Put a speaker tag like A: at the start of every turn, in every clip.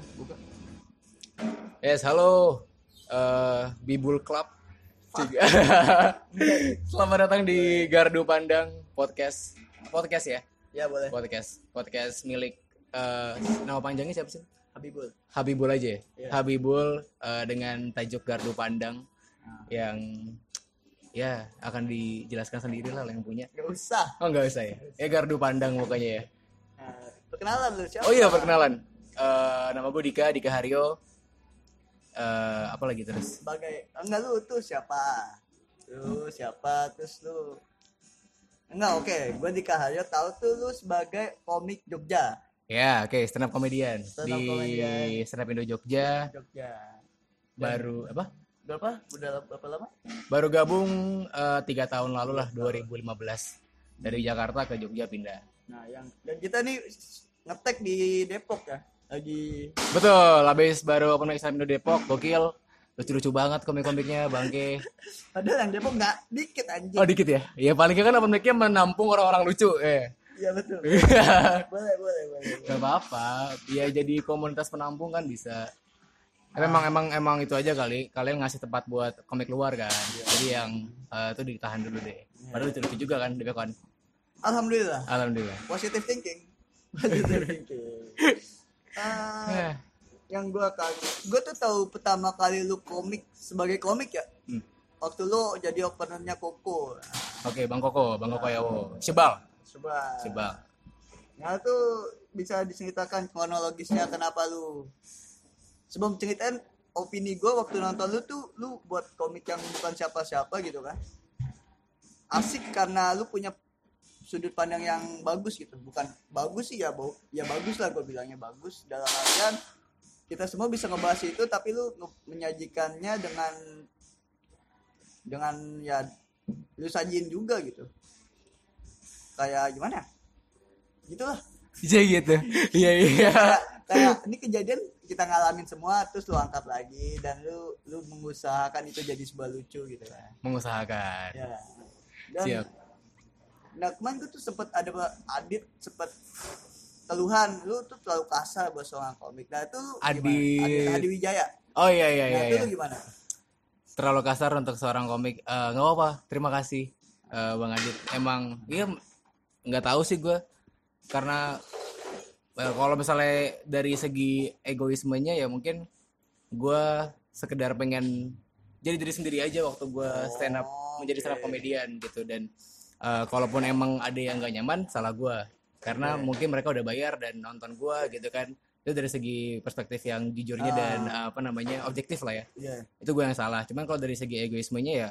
A: udah buka.
B: Yes, halo eh, Bibul Club. Selamat datang di Gardu Pandang Podcast. Podcast ya?
A: Ya boleh.
B: Podcast. Podcast milik eh, nama panjangnya siapa sih?
A: Habibul.
B: Habibul aja ya.
A: Iya.
B: Habibul eh, dengan tajuk Gardu Pandang
A: Nah.
B: yang ya akan dijelaskan sendiri lah yang punya.
A: Gak usah.
B: Oh nggak usah ya? Ya Gardu Pandang pokoknya ya.
A: Nah, perkenalan lu siapa?
B: Oh iya perkenalan. Eh, nama gue Dika, Dika Haryo. Eh, apa lagi terus?
A: Sebagai enggak lu tuh siapa? Lu siapa? Terus lu Enggak, oke. Gue di Kaharyo tahu tuh lu sebagai komik Jogja.
B: Ya, oke, stand up comedian
A: Stand up
B: di
A: comedian.
B: Stand Up Indo Jogja.
A: Jogja.
B: Baru apa?
A: Berapa? Udah berapa lama?
B: Baru gabung eh, tiga tahun lalu lah, 2015 dari Jakarta ke Jogja pindah.
A: Nah, yang dan kita nih ngetek di Depok ya. Lagi
B: Betul, habis baru open mic Indo Depok, gokil, lucu-lucu banget komik-komiknya, bangke.
A: padahal yang Depok nggak dikit anjing.
B: Oh dikit ya? Ya paling kan open mic-nya menampung orang-orang lucu, eh.
A: Iya betul.
B: Gak
A: boleh, boleh, boleh.
B: apa-apa, ya jadi komunitas penampung kan bisa. Tapi Emang emang emang itu aja kali, kalian ngasih tempat buat komik luar kan. Jadi yang eh, itu ditahan dulu deh. Padahal lucu-lucu juga kan, Depok kan.
A: Alhamdulillah.
B: Alhamdulillah.
A: Positive thinking. Positive thinking. Ah,
B: Eh,
A: yang gua kali. Gua tuh tahu pertama kali lu komik sebagai komik ya?
B: Hmm.
A: waktu lu jadi openernya Koko.
B: Oke, Bang Koko, Bang Koko ya, wo. Sebal,
A: coba
B: sebal.
A: nah tuh bisa diceritakan kronologisnya kenapa lu. Sebelum ceritain opini gua waktu nonton lu tuh lu buat komik yang bukan siapa-siapa gitu kan? Asik karena lu punya sudut pandang yang bagus gitu bukan bagus sih ya bau ya bagus lah gue bilangnya bagus dalam artian kita semua bisa ngebahas itu tapi lu menyajikannya dengan dengan ya lu sajin juga gitu kayak gimana ya? gitu lah
B: Iya gitu. Iya iya.
A: kayak, kayak ini kejadian kita ngalamin semua terus lu angkat lagi dan lu lu mengusahakan itu jadi sebuah lucu gitu kan
B: Mengusahakan.
A: ya dan
B: Siap.
A: Nah kemarin gue tuh sempet ada Adit sempet keluhan lu tuh terlalu kasar buat seorang komik nah itu?
B: Adit.
A: Adit Hadi Wijaya
B: Oh iya iya
A: nah
B: iya.
A: itu
B: iya.
A: gimana
B: Terlalu kasar untuk seorang komik. Eh, nggak apa-apa. Terima kasih, eh, Bang Adit. Emang, iya nggak tahu sih gue. Karena eh, kalau misalnya dari segi egoismenya ya mungkin gue sekedar pengen jadi diri sendiri aja waktu gue stand up menjadi stand up komedian gitu dan eh, kalaupun emang ada yang nggak nyaman salah gue karena mungkin mereka udah bayar dan nonton gue gitu kan. Itu dari segi perspektif yang jujurnya dan eh, apa namanya objektif lah ya.
A: Iya.
B: Itu gue yang salah. Cuman kalau dari segi egoismenya ya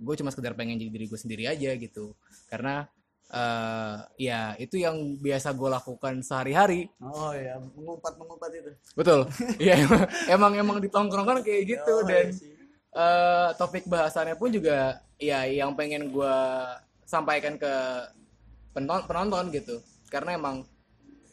B: gue cuma sekedar pengen jadi diri gue sendiri aja gitu. Karena eh ya itu yang biasa gue lakukan sehari-hari.
A: Oh ya mengumpat mengumpat itu.
B: Betul. Ya emang emang, emang di tongkrongan kayak gitu
A: Oh,
B: dan
A: iya sih.
B: eh, topik bahasannya pun juga ya yang pengen gue sampaikan ke penonton penonton gitu. Karena emang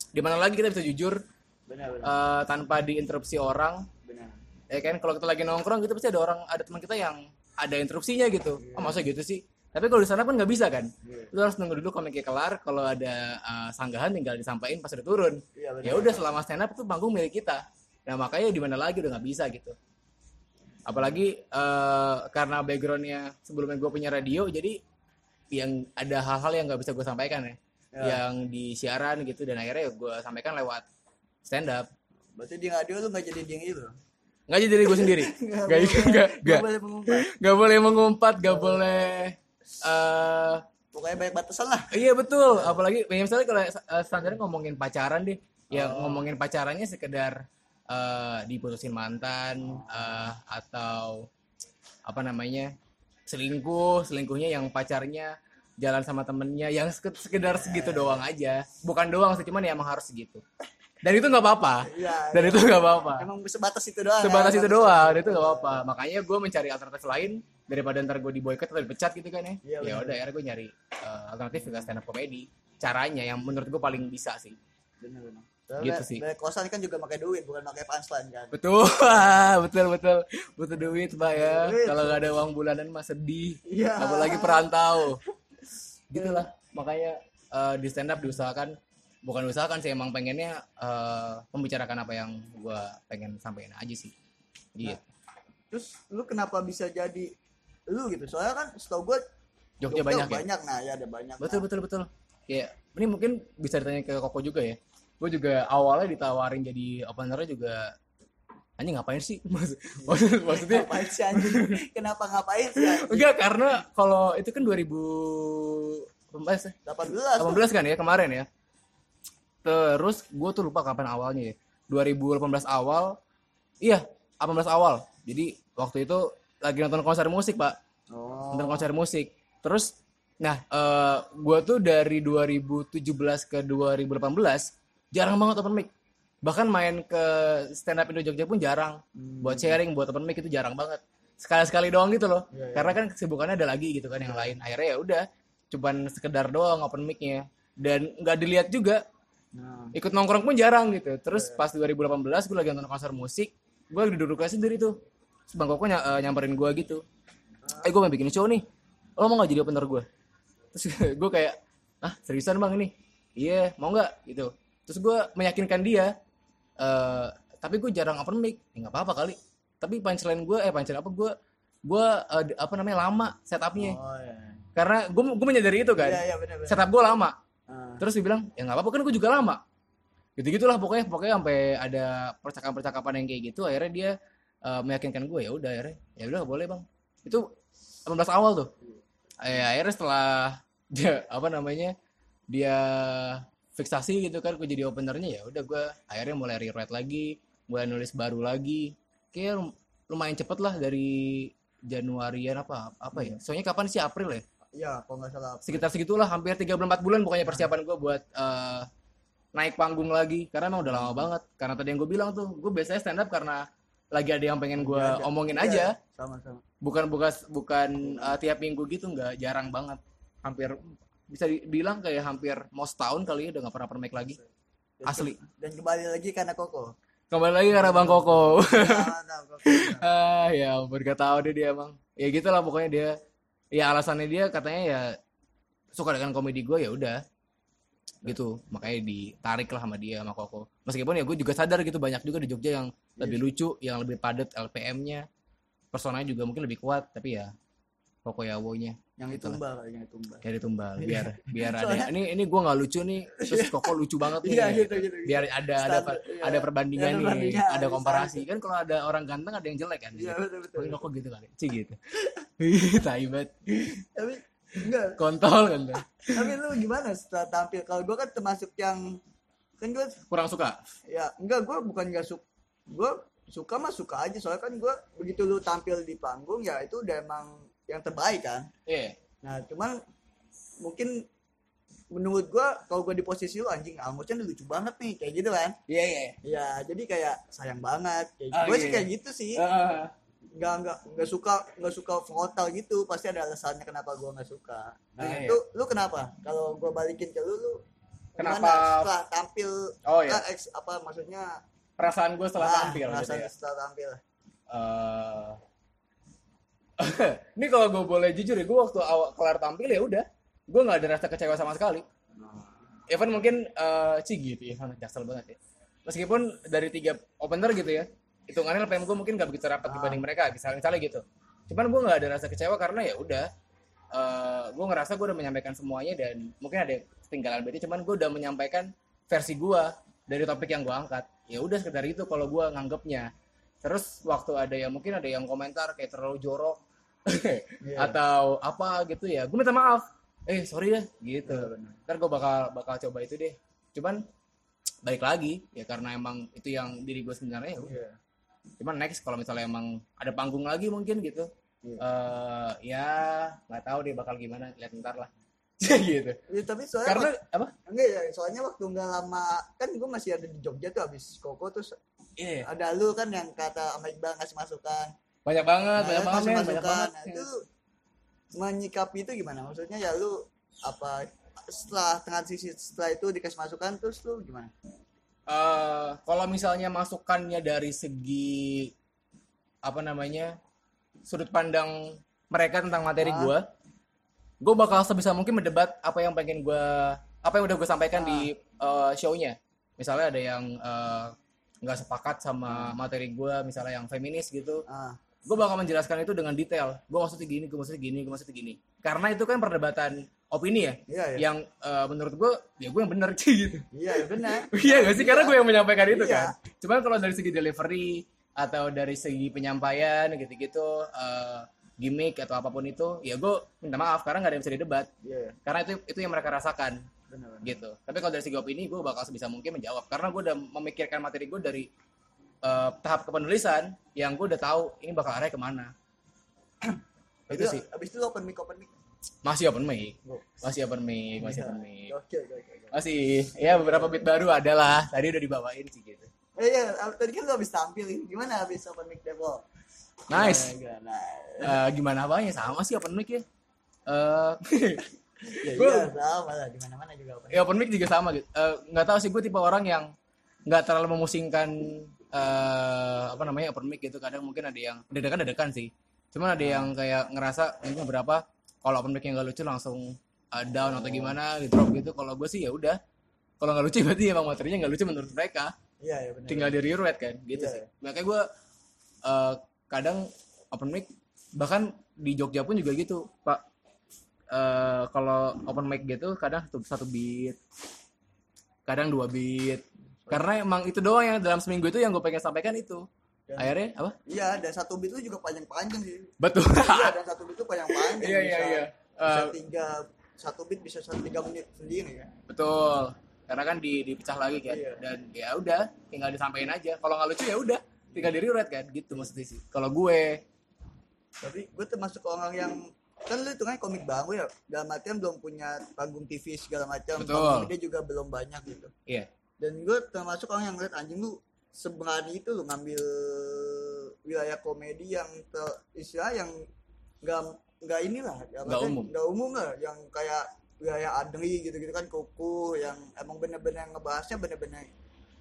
B: di mana lagi kita bisa jujur
A: benar benar.
B: eh, tanpa diinterupsi orang.
A: Benar.
B: Ya kan kalau kita lagi nongkrong gitu pasti ada orang ada teman kita yang ada interupsinya gitu. Oh masa gitu sih? Tapi kalau di sana kan nggak bisa kan?
A: Iya.
B: lu harus nunggu dulu komiknya kelar kalau ada uh, sanggahan tinggal disampaikan pas udah turun.
A: Iya
B: ya udah selama stand up itu panggung milik kita. Nah makanya di mana lagi udah nggak bisa gitu. Apalagi eh, karena backgroundnya sebelumnya gue punya radio jadi yang ada hal-hal yang nggak bisa gue sampaikan ya.
A: Ya.
B: yang di siaran gitu dan akhirnya gue sampaikan lewat stand up
A: berarti di radio lu nggak jadi ding itu
B: nggak jadi diri gue sendiri. Nggak nggak nggak.
A: Boleh mengumpat.
B: Nggak boleh mengumpat nggak boleh eh
A: pokoknya banyak batasan lah.
B: Iya betul. Apalagi ya misalnya kalau uh, standarnya ngomongin pacaran deh. Ya ngomongin pacarannya sekedar eh, diputusin mantan eh, atau apa namanya selingkuh selingkuhnya yang pacarnya jalan sama temennya yang seke- sekedar segitu doang aja. Bukan doang sih cuman ya emang harus segitu. Dan itu nggak apa-apa.
A: Iya
B: dan itu nggak apa-apa.
A: Emang sebatas itu doang.
B: Sebatas
A: ya,
B: itu doang dan itu gak apa-apa. makanya gue mencari alternatif lain daripada ntar gue di boycott atau dipecat gitu kan ya.
A: Iya,
B: ya udah akhirnya gue nyari eh, alternatif ke stand up comedy. Caranya yang menurut gue paling bisa sih.
A: Benar benar
B: Gitu sih.
A: Dari kosan kan juga pakai duit, bukan pakai punchline kan.
B: betul. Betul betul. Butuh duit mbak ya. Kalau gak ada uang bulanan mah sedih.
A: Iya.
B: apalagi perantau. Gitulah. Makanya eh, di stand up diusahakan bukan usahakan sih emang pengennya eh, membicarakan apa yang gue pengen sampaikan aja sih. Gitu
A: terus lu kenapa bisa jadi lu gitu? Soalnya kan setahu gue
B: Jogja banyak ya?
A: banyak. Nah ya ada banyak.
B: Betul
A: nah.
B: betul betul. Ya ini mungkin bisa ditanya ke Koko juga ya gue juga awalnya ditawarin jadi opener juga anjing ngapain sih? Maksud- maksud- maksudnya
A: ngapain sih anjing? Kenapa ngapain sih anjing?
B: enggak karena kalau itu kan 2018 ya.
A: 18 tuh.
B: 18 kan ya kemarin ya. Terus gue tuh lupa kapan awalnya ya. 2018 awal iya 18 awal. Jadi waktu itu lagi nonton konser musik pak.
A: Oh.
B: Nonton konser musik. Terus nah eh gue tuh dari 2017 ke 2018 jarang banget open mic. Bahkan main ke stand up Indo Jogja pun jarang. Buat sharing buat open mic itu jarang banget. Sekali-sekali doang gitu loh.
A: Iya, iya.
B: karena kan kesibukannya ada lagi gitu kan yang lain. Akhirnya ya udah cuman sekedar doang open mic-nya. Dan nggak dilihat juga.
A: Nah,
B: ikut nongkrong pun jarang gitu. Terus pas 2018 gue lagi nonton konser musik gue lagi duduk kelas sendiri tuh. Bang koko ny- eh, nyamperin gue gitu. Eh gue mau bikin show nih. Lo mau nggak jadi opener gue terus gue kayak ah seriusan bang ini? Iya mau nggak? Gitu terus gue meyakinkan dia eh tapi gue jarang open mic. Ya nggak apa-apa kali. Tapi punchline gue eh punchline apa gue gue d- apa namanya lama setupnya.
A: Oh ya
B: karena gue gue menyadari itu kan.
A: Iya iya benar benar.
B: Setup gue lama.
A: Ah,
B: terus dia bilang ya nggak apa-apa kan gue juga lama. Gitu gitulah pokoknya pokoknya sampai ada percakapan-percakapan yang kayak gitu akhirnya dia eh, meyakinkan gue ya udah akhirnya. Ya udah boleh bang. Itu 18 awal tuh. Eh, akhirnya setelah dia apa namanya dia fiksasi gitu kan gue jadi openernya ya udah gue akhirnya mulai rewrite lagi mulai nulis baru lagi. Kayak lum- lumayan cepet lah dari Januarian apa apa ya? Soalnya kapan sih? April ya?
A: Iya kalau nggak salah
B: sekitar segitulah hampir 3 bulan 4 bulan pokoknya persiapan gue buat eh, naik panggung lagi. Karena emang udah lama banget. Karena tadi yang gue bilang tuh gue biasanya stand up karena lagi ada yang pengen gue
A: Iya,
B: omongin
A: iya,
B: aja.
A: sama sama.
B: Bukan bukan bukan eh, tiap minggu gitu nggak jarang banget. Hampir bisa dibilang kayak hampir mau setahun kali ya udah nggak pernah permek lagi.
A: Dan
B: Asli.
A: dan kembali lagi karena koko.
B: Kembali lagi karena bang koko.
A: Mantap, Koko.
B: ah ya ampun gak tahu deh dia emang ya gitulah pokoknya dia. Ya alasannya dia katanya ya suka dengan komedi gue ya udah. Gitu. Makanya ditarik lah sama dia sama Koko. Meskipun ya gue juga sadar gitu banyak juga di Jogja yang lebih lucu yang lebih padat LPM-nya personanya juga mungkin lebih kuat tapi ya Koko Yawo-nya.
A: Yang
B: Itulah.
A: ditumbal yang ditumbal.
B: Kayak ditumbal. Biar biar ada
A: Soalnya-
B: ini ini gue nggak lucu nih. Terus Koko lucu banget nih.
A: Iya gitu gitu
B: biar ada ada
A: Standar, iya.
B: ada perbandingan
A: Ada
B: nih. ada komparasi. Kan kalau ada orang ganteng ada yang jelek kan.
A: Iya betul betul
B: Mungkin kok gitu kali. Cih gitu. Ih, tai banget.
A: tapi enggak.
B: Kontol kan.
A: tapi lu gimana setelah tampil? Kalau gue kan termasuk yang kan gue
B: Kurang suka.
A: ya enggak gue bukan nggak suka. Gue suka mah suka aja. Soalnya kan gue begitu lu tampil di panggung ya itu udah emang yang terbaik kan
B: Iya.
A: nah cuman mungkin menurut gue kalau gue di posisi lu anjing Almochan lucu banget nih kayak gitu kan
B: Iya, iya.
A: ya jadi kayak sayang banget kayak
B: Ah,
A: gue
B: iya,
A: sih
B: iya.
A: kayak gitu sih
B: Heeh.
A: nggak nggak nggak suka nggak suka frontal gitu pasti ada alasannya kenapa gue nggak suka nah,
B: Ah, iya.
A: itu lu kenapa kalau gue balikin ke lu lu
B: Kenapa?
A: setelah tampil
B: Oh iya.
A: ah, ex- apa maksudnya
B: Perasaan gue setelah
A: ah,
B: tampil gitu
A: perasaan
B: ya.
A: setelah tampil
B: Eh, ini kalau gue boleh jujur ya, gue waktu awal kelar tampil ya udah, gue nggak ada rasa kecewa sama sekali. Even mungkin eh Ci gitu ya, jaksel banget ya. Meskipun dari tiga opener gitu ya, hitungannya LPM gue mungkin nggak begitu rapat dibanding mereka, misalnya, misalnya gitu. Cuman gue nggak ada rasa kecewa karena ya udah, eh gue ngerasa gue udah menyampaikan semuanya dan mungkin ada ketinggalan berarti, cuman gue udah menyampaikan versi gue dari topik yang gue angkat. Ya udah sekedar itu kalau gue nganggapnya. Terus waktu ada yang mungkin ada yang komentar kayak terlalu jorok
A: Iya.
B: atau apa gitu ya, gue minta maaf. Eh sorry ya gitu
A: Iya, benar.
B: ntar gue bakal bakal coba itu deh cuman balik lagi ya karena emang itu yang diri gue sebenarnya ya udah.
A: Iya.
B: cuman next kalau misalnya emang ada panggung lagi mungkin gitu
A: Iya.
B: eh ya nggak tahu deh bakal gimana lihat ntar lah gitu
A: Ya, tapi soalnya
B: karena apa
A: enggak ya soalnya waktu nggak lama kan gue masih ada di Jogja tuh habis koko terus
B: iya
A: ada lu kan yang kata sama Iqbal ngasih masukan
B: banyak banget
A: Nah,
B: banyak banget banyak banget
A: itu menyikapi itu gimana? Maksudnya ya lu apa setelah transisi setelah itu dikasih masukan terus lu gimana?
B: Eh, kalau misalnya masukannya dari segi apa namanya sudut pandang mereka tentang materi
A: Ah.
B: gua gue bakal sebisa mungkin mendebat apa yang pengen gua apa yang udah gue sampaikan di eh, show-nya. Misalnya ada yang eh, nggak sepakat sama materi gue misalnya yang feminis gitu.
A: Ah
B: gue bakal menjelaskan itu dengan detail. Gue maksudnya gini gue maksudnya gini gue maksudnya gini. Karena itu kan perdebatan opini ya
A: iya iya.
B: yang eh, menurut gue ya gue yang benar sih gitu.
A: Iya benar.
B: Iya gak sih? Karena gue yang menyampaikan itu
A: Iya.
B: kan. Cuman kalau dari segi delivery atau dari segi penyampaian gitu-gitu eh, gimmick atau apa pun itu ya gue minta maaf karena nggak ada yang bisa didebat.
A: Iya iya.
B: karena itu itu yang mereka rasakan
A: benar benar.
B: gitu. Tapi kalau dari segi opini gue bakal sebisa mungkin menjawab. Karena gue udah memikirkan materi gue dari eh, tahap kepenulisan yang gue udah tahu ini bakal arahnya ke mana. Itu
A: Abis-
B: sih.
A: abis itu open mic open mic?
B: Masih open mic. Masih open mic masih open mic.
A: Oke oke oke oke.
B: masih. Ya beberapa beat baru ada lah. Tadi udah dibawain sih gitu.
A: Eh iya tadi kan lo abis tampilin. Gimana abis open mic demo?
B: Nice.
A: Enggak, nah.
B: Eh, gimana apanya sama sih open mic ya. Eh,
A: ya,
B: Gua-
A: iya sama lah. Di mana mana juga open
B: ya open mic juga sama gitu. Eh, nggak tahu sih gue tipe orang yang nggak terlalu memusingkan eh apa namanya open mic gitu. Kadang mungkin ada yang dedekan dedekan sih. Cuman ada yang kayak ngerasa ini berapa? Kalau open mic yang nggak lucu langsung eh, down atau gimana gitu drop gitu. Kalau gue sih ya udah. Kalau nggak lucu berarti emang materinya nggak lucu menurut mereka.
A: Iya iya benar.
B: Tinggal di rewrite kan gitu
A: Iya.
B: sih. makanya gue eh, kadang open mic bahkan di Jogja pun juga gitu pak. Eh, kalau open mic gitu kadang satu, satu beat kadang dua beat karena emang itu doang yang dalam seminggu itu yang gue pengen sampaikan itu.
A: Dan-
B: akhirnya apa?
A: iya dan satu beat itu juga panjang panjang sih.
B: Betul.
A: Iya dan satu beat itu panjang panjang
B: iya iya iya.
A: bisa
B: Eh,
A: tiga satu beat bisa satu tiga menit sendiri kan
B: betul. Karena kan di dipecah lagi kan.
A: Iya.
B: dan ya udah tinggal disampaikan aja. Kalau nggak lucu ya udah tinggal di rewrite kan. Gitu maksudnya sih. Kalau gue.
A: Tapi gue termasuk orang yang kan lu itu kan komik baru ya. Dalam artian belum punya panggung TV segala macam. Media juga belum banyak gitu.
B: Iya
A: dan gue termasuk orang yang ngeliat anjing lu seberani itu lu ngambil wilayah komedi yang ter, istilah yang nggak nggak inilah ya,
B: Nggak
A: maksudnya
B: umum.
A: nggak umum lah. Yang kayak wilayah adri gitu gitu kan kuku yang emang bener-bener ngebahasnya bener-bener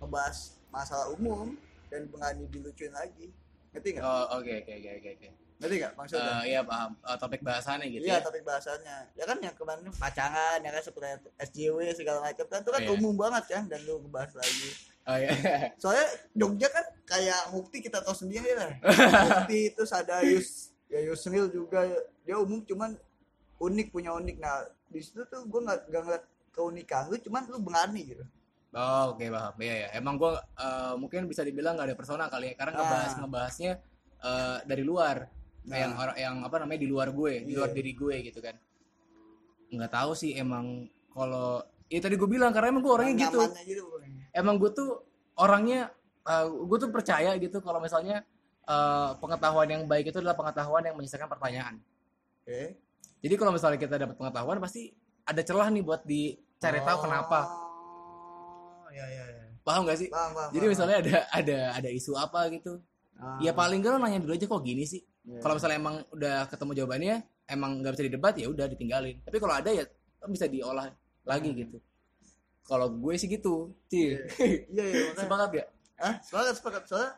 A: ngebahas masalah umum dan berani dilucuin lagi. Ngerti nggak?
B: Oh oke oke oke oke oke
A: ngerti nggak maksudnya
B: Eh, iya paham Eh, topik bahasannya gitu
A: Iya,
B: ya
A: topik bahasannya. Ya kan yang kemarin pacangan, ya kan seperti SJW segala macam kan itu kan
B: Iya.
A: umum banget kan dan lu ngebahas lagi.
B: oh iya
A: Soalnya Jogja kan kayak Mukti kita tahu sendiri lah. Mukti itu ada Yus ya Yusril juga dia umum cuman unik punya unik. Nah, di situ tuh gue nggak nggak ngeliat keunikan lu cuman lu berani gitu.
B: Oh, oke paham. Iya ya. Emang gua eh, mungkin bisa dibilang nggak ada persona kali ya karena ngebahas
A: Nah.
B: ngebahasnya eh, dari luar. Kayak yang
A: Nah.
B: orang yang apa namanya di luar gue, di luar
A: Iya.
B: diri gue gitu kan. Nggak tahu sih emang kalau ya tadi gue bilang karena emang gue orangnya gitu.
A: Gitu.
B: Emang gue tuh orangnya eh, gue tuh percaya gitu kalau misalnya eh, pengetahuan yang baik itu adalah pengetahuan yang menyisakan pertanyaan.
A: Oke.
B: Jadi kalau misalnya kita dapat pengetahuan pasti ada celah nih buat dicari tahu kenapa.
A: Oh, iya iya iya.
B: Paham gak sih?
A: Paham, paham,
B: Jadi
A: paham.
B: misalnya ada ada ada isu apa gitu.
A: Ah,
B: Ya paling gak nanya dulu aja kok gini sih.
A: Iya.
B: Kalau misalnya emang udah ketemu jawabannya, emang nggak bisa didebat ya udah ditinggalin. Tapi kalau ada ya kan bisa diolah lagi gitu. Kalau gue sih gitu, sih.
A: Iya iya.
B: Sepakat gak?
A: ah sepakat sepakat soalnya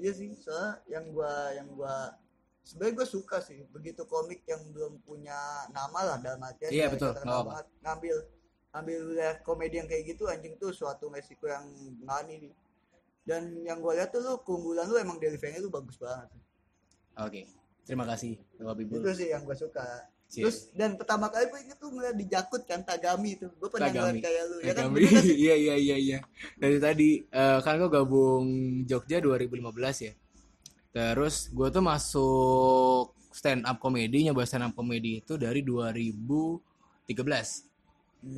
A: iya sih soalnya yang gua yang gua sebenarnya gue suka sih begitu komik yang belum punya nama lah dalam artian
B: Iya,
A: kayak
B: betul,
A: banget, ngambil ngambil wilayah komedi yang kayak gitu anjing tuh suatu resiko yang berani nih dan yang gue lihat tuh lu keunggulan lu emang delivery lu bagus banget
B: Oke. Terima kasih, Bapak Bibul.
A: itu sih yang gue suka
B: Cie.
A: terus dan pertama kali gue inget tuh ngeliat di Jakut kan Tagami tuh gue pernah
B: Tagami.
A: ngeliat kayak lu ya kan bener kan?
B: Iya iya iya iya. Dari tadi eh, kan gue gabung Jogja 2015 ya. Terus gue tuh masuk stand up comedy nyoba stand up comedy itu dari 2013.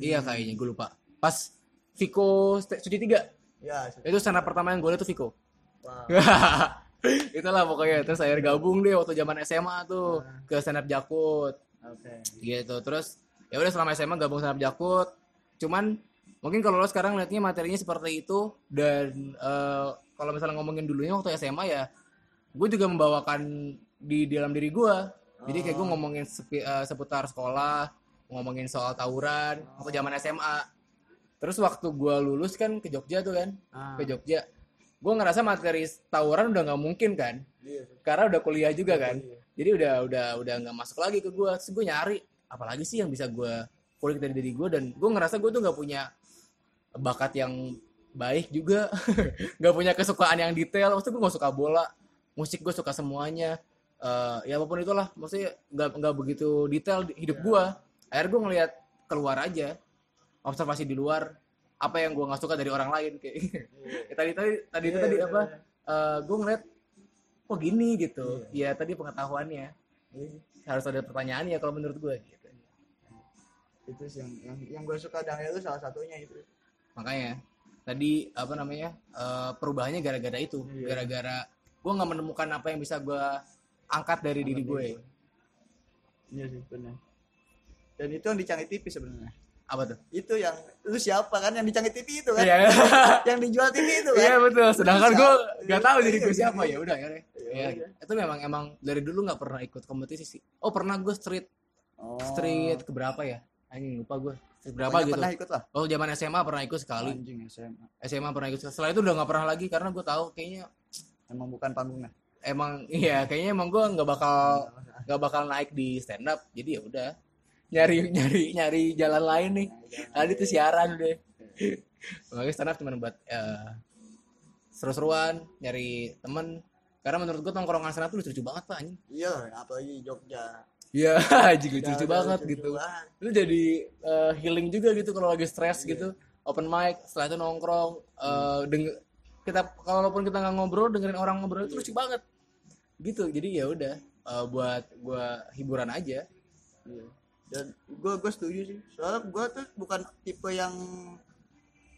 B: Iya kayaknya gue lupa. Pas Viko cuci tiga
A: ya
B: itu stand up pertama yang gue liat tuh Viko.
A: wow.
B: Itulah pokoknya terus akhirnya gabung deh waktu zaman SMA tuh ke stand up Jakut.
A: Oke.
B: Gitu terus ya udah selama SMA gabung sama Jakut. Cuman mungkin kalau lo sekarang lihatnya materinya seperti itu dan eh, kalau misalnya ngomongin dulunya waktu SMA ya gue juga membawakan di dalam diri gue. Jadi kayak gue ngomongin sepi- eh, seputar sekolah ngomongin soal tawuran waktu zaman SMA terus waktu gue lulus kan ke Jogja tuh kan
A: Ah,
B: ke Jogja gue ngerasa materi tawuran udah nggak mungkin kan.
A: Iya.
B: Karena udah kuliah juga kan.
A: kuliah.
B: jadi udah udah udah nggak masuk lagi ke gue terus gue nyari apalagi sih yang bisa gue kulik dari diri gue dan gue ngerasa gue tuh nggak punya bakat yang baik juga. Nggak punya kesukaan yang detail. Maksudnya gue gak suka bola. Musik gue suka semuanya. Eh, ya apa pun itulah. Maksudnya nggak nggak begitu detail hidup gue akhirnya gue ngelihat keluar aja. Observasi di luar apa yang gue nggak suka dari orang lain kayak Ya, tadi tadi tadi itu
A: Iya,
B: tadi
A: iya,
B: apa gue ngeliat kok gini? gitu. Ya tadi pengetahuannya.
A: Iya.
B: harus ada pertanyaannya kalau menurut gue gitu.
A: Itu sih yang yang, yang gue suka dari lu salah satunya itu.
B: Makanya tadi apa namanya eh, perubahannya gara-gara itu.
A: Iya.
B: gara-gara gue nggak menemukan apa yang bisa gue angkat dari diri gue
A: iya sih benar. Dan itu yang dicari TV sebenarnya
B: apa tuh?
A: Itu yang lu siapa kan? Yang dicari TV itu kan?
B: Iya.
A: Yang dijual TV itu kan?
B: Iya betul. Sedangkan gue nggak tahu diri gue siapa. Ya udah ya
A: Iya,
B: ya itu memang emang dari dulu nggak pernah ikut kompetisi sih. Oh pernah gue street
A: oh.
B: street keberapa ya? Anjing lupa gue street berapa
A: Pokoknya
B: gitu.
A: pernah ikut lah?
B: Oh zaman SMA pernah ikut sekali.
A: Anjing SMA
B: SMA pernah ikut. Sekali. setelah itu udah nggak pernah lagi karena gue tahu kayaknya
A: emang bukan panggungnya
B: emang iya kayaknya emang gue nggak bakal nggak bakal naik di stand up. Jadi ya udah nyari nyari nyari jalan lain nih. Tadi tuh siaran deh. Makanya stand up cuma buat eh, seru-seruan nyari temen. Karena menurut gue tongkrongan stand up tuh lucu banget pak anjing.
A: Iya apalagi Jogja.
B: Iya anjing lucu,
A: udah
B: banget
A: lucu
B: gitu.
A: banget.
B: lu jadi eh, healing juga gitu kalau lagi stres gitu. Open mic setelah itu nongkrong eh, deng- kita kalaupun kita nggak ngobrol dengerin orang ngobrol itu lucu banget. Gitu jadi ya udah eh, buat gua hiburan aja.
A: Iya. Dan gue gue setuju sih. Soalnya gue tuh bukan tipe yang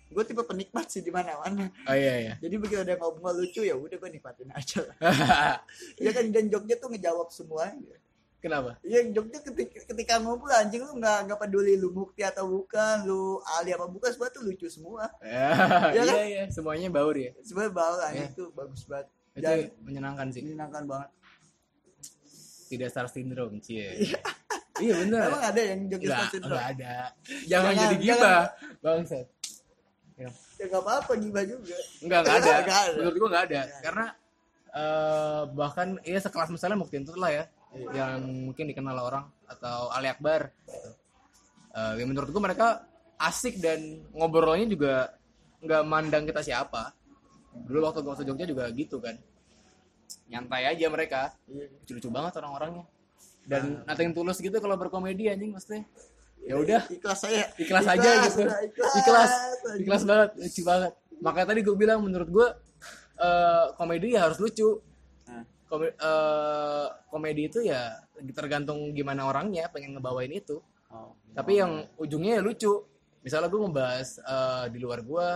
A: gue tipe penikmat sih di mana mana
B: oh iya iya.
A: Jadi begitu ada yang ngobrol lucu ya udah gue nikmatin aja lah. Ya kan? Dan Jogja tuh ngejawab semuanya
B: kenapa?
A: Iya Jogja ketika, ketika ngobrol anjing lu nggak nggak peduli lu bukti atau bukan lu ahli apa bukan semua tuh lucu semua.
B: Ya,
A: Iya kan?
B: iya. Iya semuanya baur ya
A: sebenarnya bawah anjing
B: Iya.
A: tuh bagus banget.
B: Itu
A: dan
B: menyenangkan sih.
A: menyenangkan banget.
B: Tidak star syndrome cie iya bener
A: emang ada yang
B: nggak
A: Star Syndrome
B: nggak ada jangan,
A: Jangan,
B: jadi gibah bangsa ya.
A: ya nggak apa-apa gibah juga
B: Enggak, enggak ada.
A: Nggak ada.
B: Menurut gua enggak ada. Karena eh, bahkan ya sekelas misalnya Mukti Entut lah ya,
A: Iya.
B: yang mungkin dikenal orang atau Ali Akbar. Gitu. Eh, ya menurut gua mereka asik dan ngobrolnya juga nggak mandang kita siapa. Dulu waktu gua masuk Jogja juga gitu kan. Nyantai aja mereka.
A: Iya.
B: Lucu-lucu banget orang-orangnya. Dan nothing tulus gitu kalau berkomedi anjing maksudnya. Ya udah,
A: ikhlas saya.
B: Ikhlas aja gitu.
A: ikhlas
B: ikhlas
A: anjing.
B: ikhlas banget lucu banget. Makanya tadi gue bilang menurut gue eh, komedi ya harus lucu.
A: Nah,
B: Kome- eh, komedi itu ya tergantung gimana orangnya pengen ngebawain itu.
A: Oh.
B: tapi yang ujungnya ya lucu. Misalnya gue ngebahas eh, di luar gue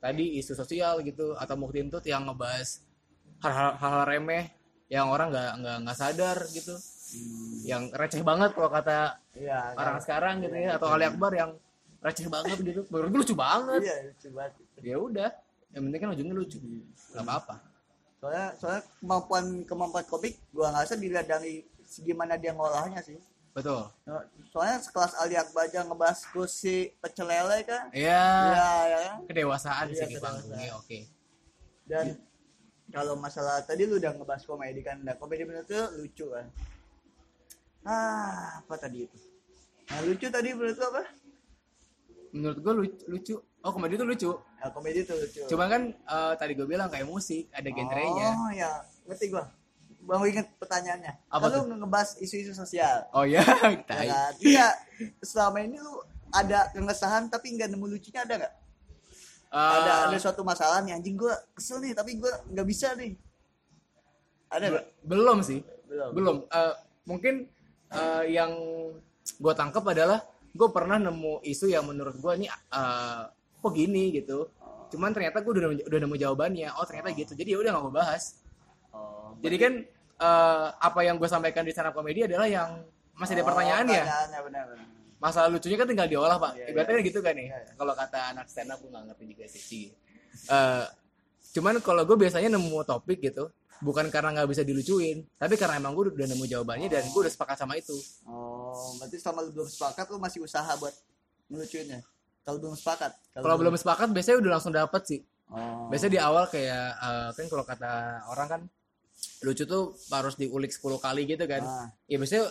B: tadi isu sosial gitu atau Mukti Entut yang ngebahas hal-hal remeh yang orang nggak nggak nggak sadar gitu yang receh banget kalau kata
A: iya
B: orang sekarang gitu ya atau Ali Akbar yang receh banget gitu. Menurut gue lucu banget.
A: Iya lucu banget
B: ya udah yang penting kan ujungnya lucu. Nggak apa-apa.
A: Soalnya soalnya kemampuan kemampuan komik gua nggak usah dilihat dari gimana dia ngolahnya sih.
B: Betul.
A: Soalnya sekelas Ali Akbar aja ngebahas kursi pecel lele kan?
B: Ya
A: iya ya kan?
B: Kedewasaan
A: Iya,
B: sih di panggungnya oke.
A: Dan kalau masalah tadi lu udah ngebahas komedi kan nah komedi menurut lu lucu kan ah apa tadi itu? Nah lucu tadi menurut lu apa?
B: Menurut gue lucu, lucu. Oh komedi itu lucu.
A: Nah, komedi itu lucu.
B: Cuma kan eh, tadi gue bilang kayak musik ada genrenya.
A: Oh ya ngerti gua. Baru inget pertanyaannya.
B: Apa
A: kan lu ngebahas isu-isu sosial.
B: Oh ya
A: ya
B: tai.
A: kan? Iya selama ini lu ada keresahan tapi nggak nemu lucunya ada nggak?
B: Eh,
A: ada ada suatu masalah nih anjing gua kesel nih tapi gua nggak bisa nih. Ada nggak?
B: Belum sih.
A: Belum.
B: Belum. Eh, mungkin eh, yang gue tangkap adalah gue pernah nemu isu yang menurut gue ini eh, kok gini gitu. Cuman ternyata gue udah nemu- udah nemu jawabannya. Oh ternyata gitu. Jadi ya udah nggak gue bahas.
A: Oh,
B: jadi kan eh, apa yang gue sampaikan di stand up komedi adalah yang masih ada pertanyaan ya?
A: pertanyaannya benar benar.
B: Masalah lucunya kan tinggal diolah pak.
A: Iya,
B: ibaratnya
A: iya.
B: gitu kan nih.
A: Iya, iya.
B: kalau kata anak stand up gue nggak ngerti juga sih. Eh, cuman kalau gue biasanya nemu topik gitu bukan karena nggak bisa dilucuin tapi karena emang gue udah nemu jawabannya dan gue udah sepakat sama itu.
A: Oh berarti selama lu belum sepakat lu masih usaha buat ngelucuinnya? Kalau belum sepakat
B: kalau belum sepakat biasanya udah langsung dapet sih.
A: Oh.
B: biasanya di awal kayak eh, kan kalau kata orang kan lucu tuh harus diulik 10 kali gitu kan.
A: Ah,
B: ya biasanya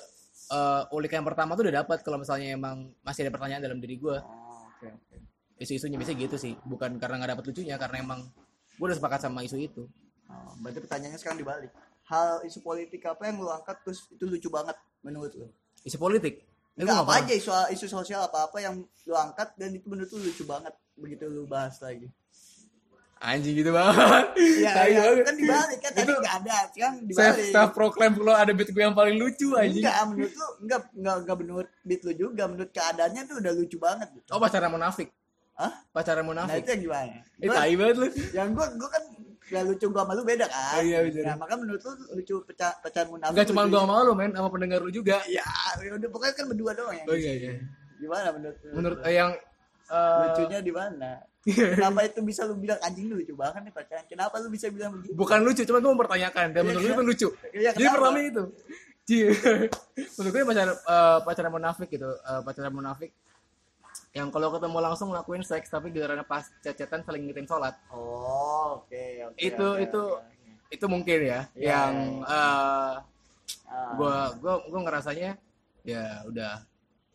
B: eh ulik yang pertama tuh udah dapat kalau misalnya emang masih ada pertanyaan dalam diri gue
A: Oh, oke oke.
B: isu-isunya biasanya gitu sih. Bukan karena nggak dapet lucunya karena emang gue udah sepakat sama isu itu
A: Oh, berarti pertanyaannya sekarang dibalik. Hal isu politik apa yang lu angkat terus itu lucu banget menurut lu?
B: isu politik
A: Enggak apa
B: nggak
A: aja isu isu sosial apa apa yang lu angkat dan itu menurut lu lucu banget begitu lu bahas lagi.
B: anjing gitu banget
A: Iya,
B: banget.
A: kan dibalik kan tadi
B: Itu
A: enggak ada, sekarang
B: self
A: dibalik.
B: self proclaim kalau ada beat gue yang paling lucu anjing
A: Enggak, menurut lu enggak enggak enggak menurut beat lu juga, menurut keadaannya tuh udah lucu banget gitu.
B: oh pacaran munafik
A: Hah?
B: pacaran
A: Nah,
B: munafik
A: itu yang gimana?
B: eh tai banget lu
A: yang gua gua kan gak lucu gua sama lu beda kan?
B: Oh, iya, bener.
A: Nah, maka menurut lu lucu pecah pecahan munafik.
B: Enggak cuma gue sama lu men sama pendengar lu juga
A: Iya, ya udah pokoknya kan berdua doang ya.
B: oh iya iya
A: Gimana menurut lu?
B: menurut eh, yang eh,
A: lucunya di mana? Kenapa itu bisa lu bilang anjing lu lucu banget nih pacaran? Kenapa lu bisa bilang begitu?
B: bukan lucu cuma gue mempertanyakan dan menurut gue itu lucu
A: Iya,
B: jadi pertama itu menurut gue pacaran eh, pacaran munafik gitu Eh, pacaran munafik yang kalau ketemu langsung ngelakuin seks tapi giliran pas cecetan saling ngitin sholat
A: Oh, oke, oke.
B: Itu-
A: oke,
B: itu
A: oke.
B: itu mungkin ya
A: Iya,
B: yang gua gua gua ngerasanya ya udah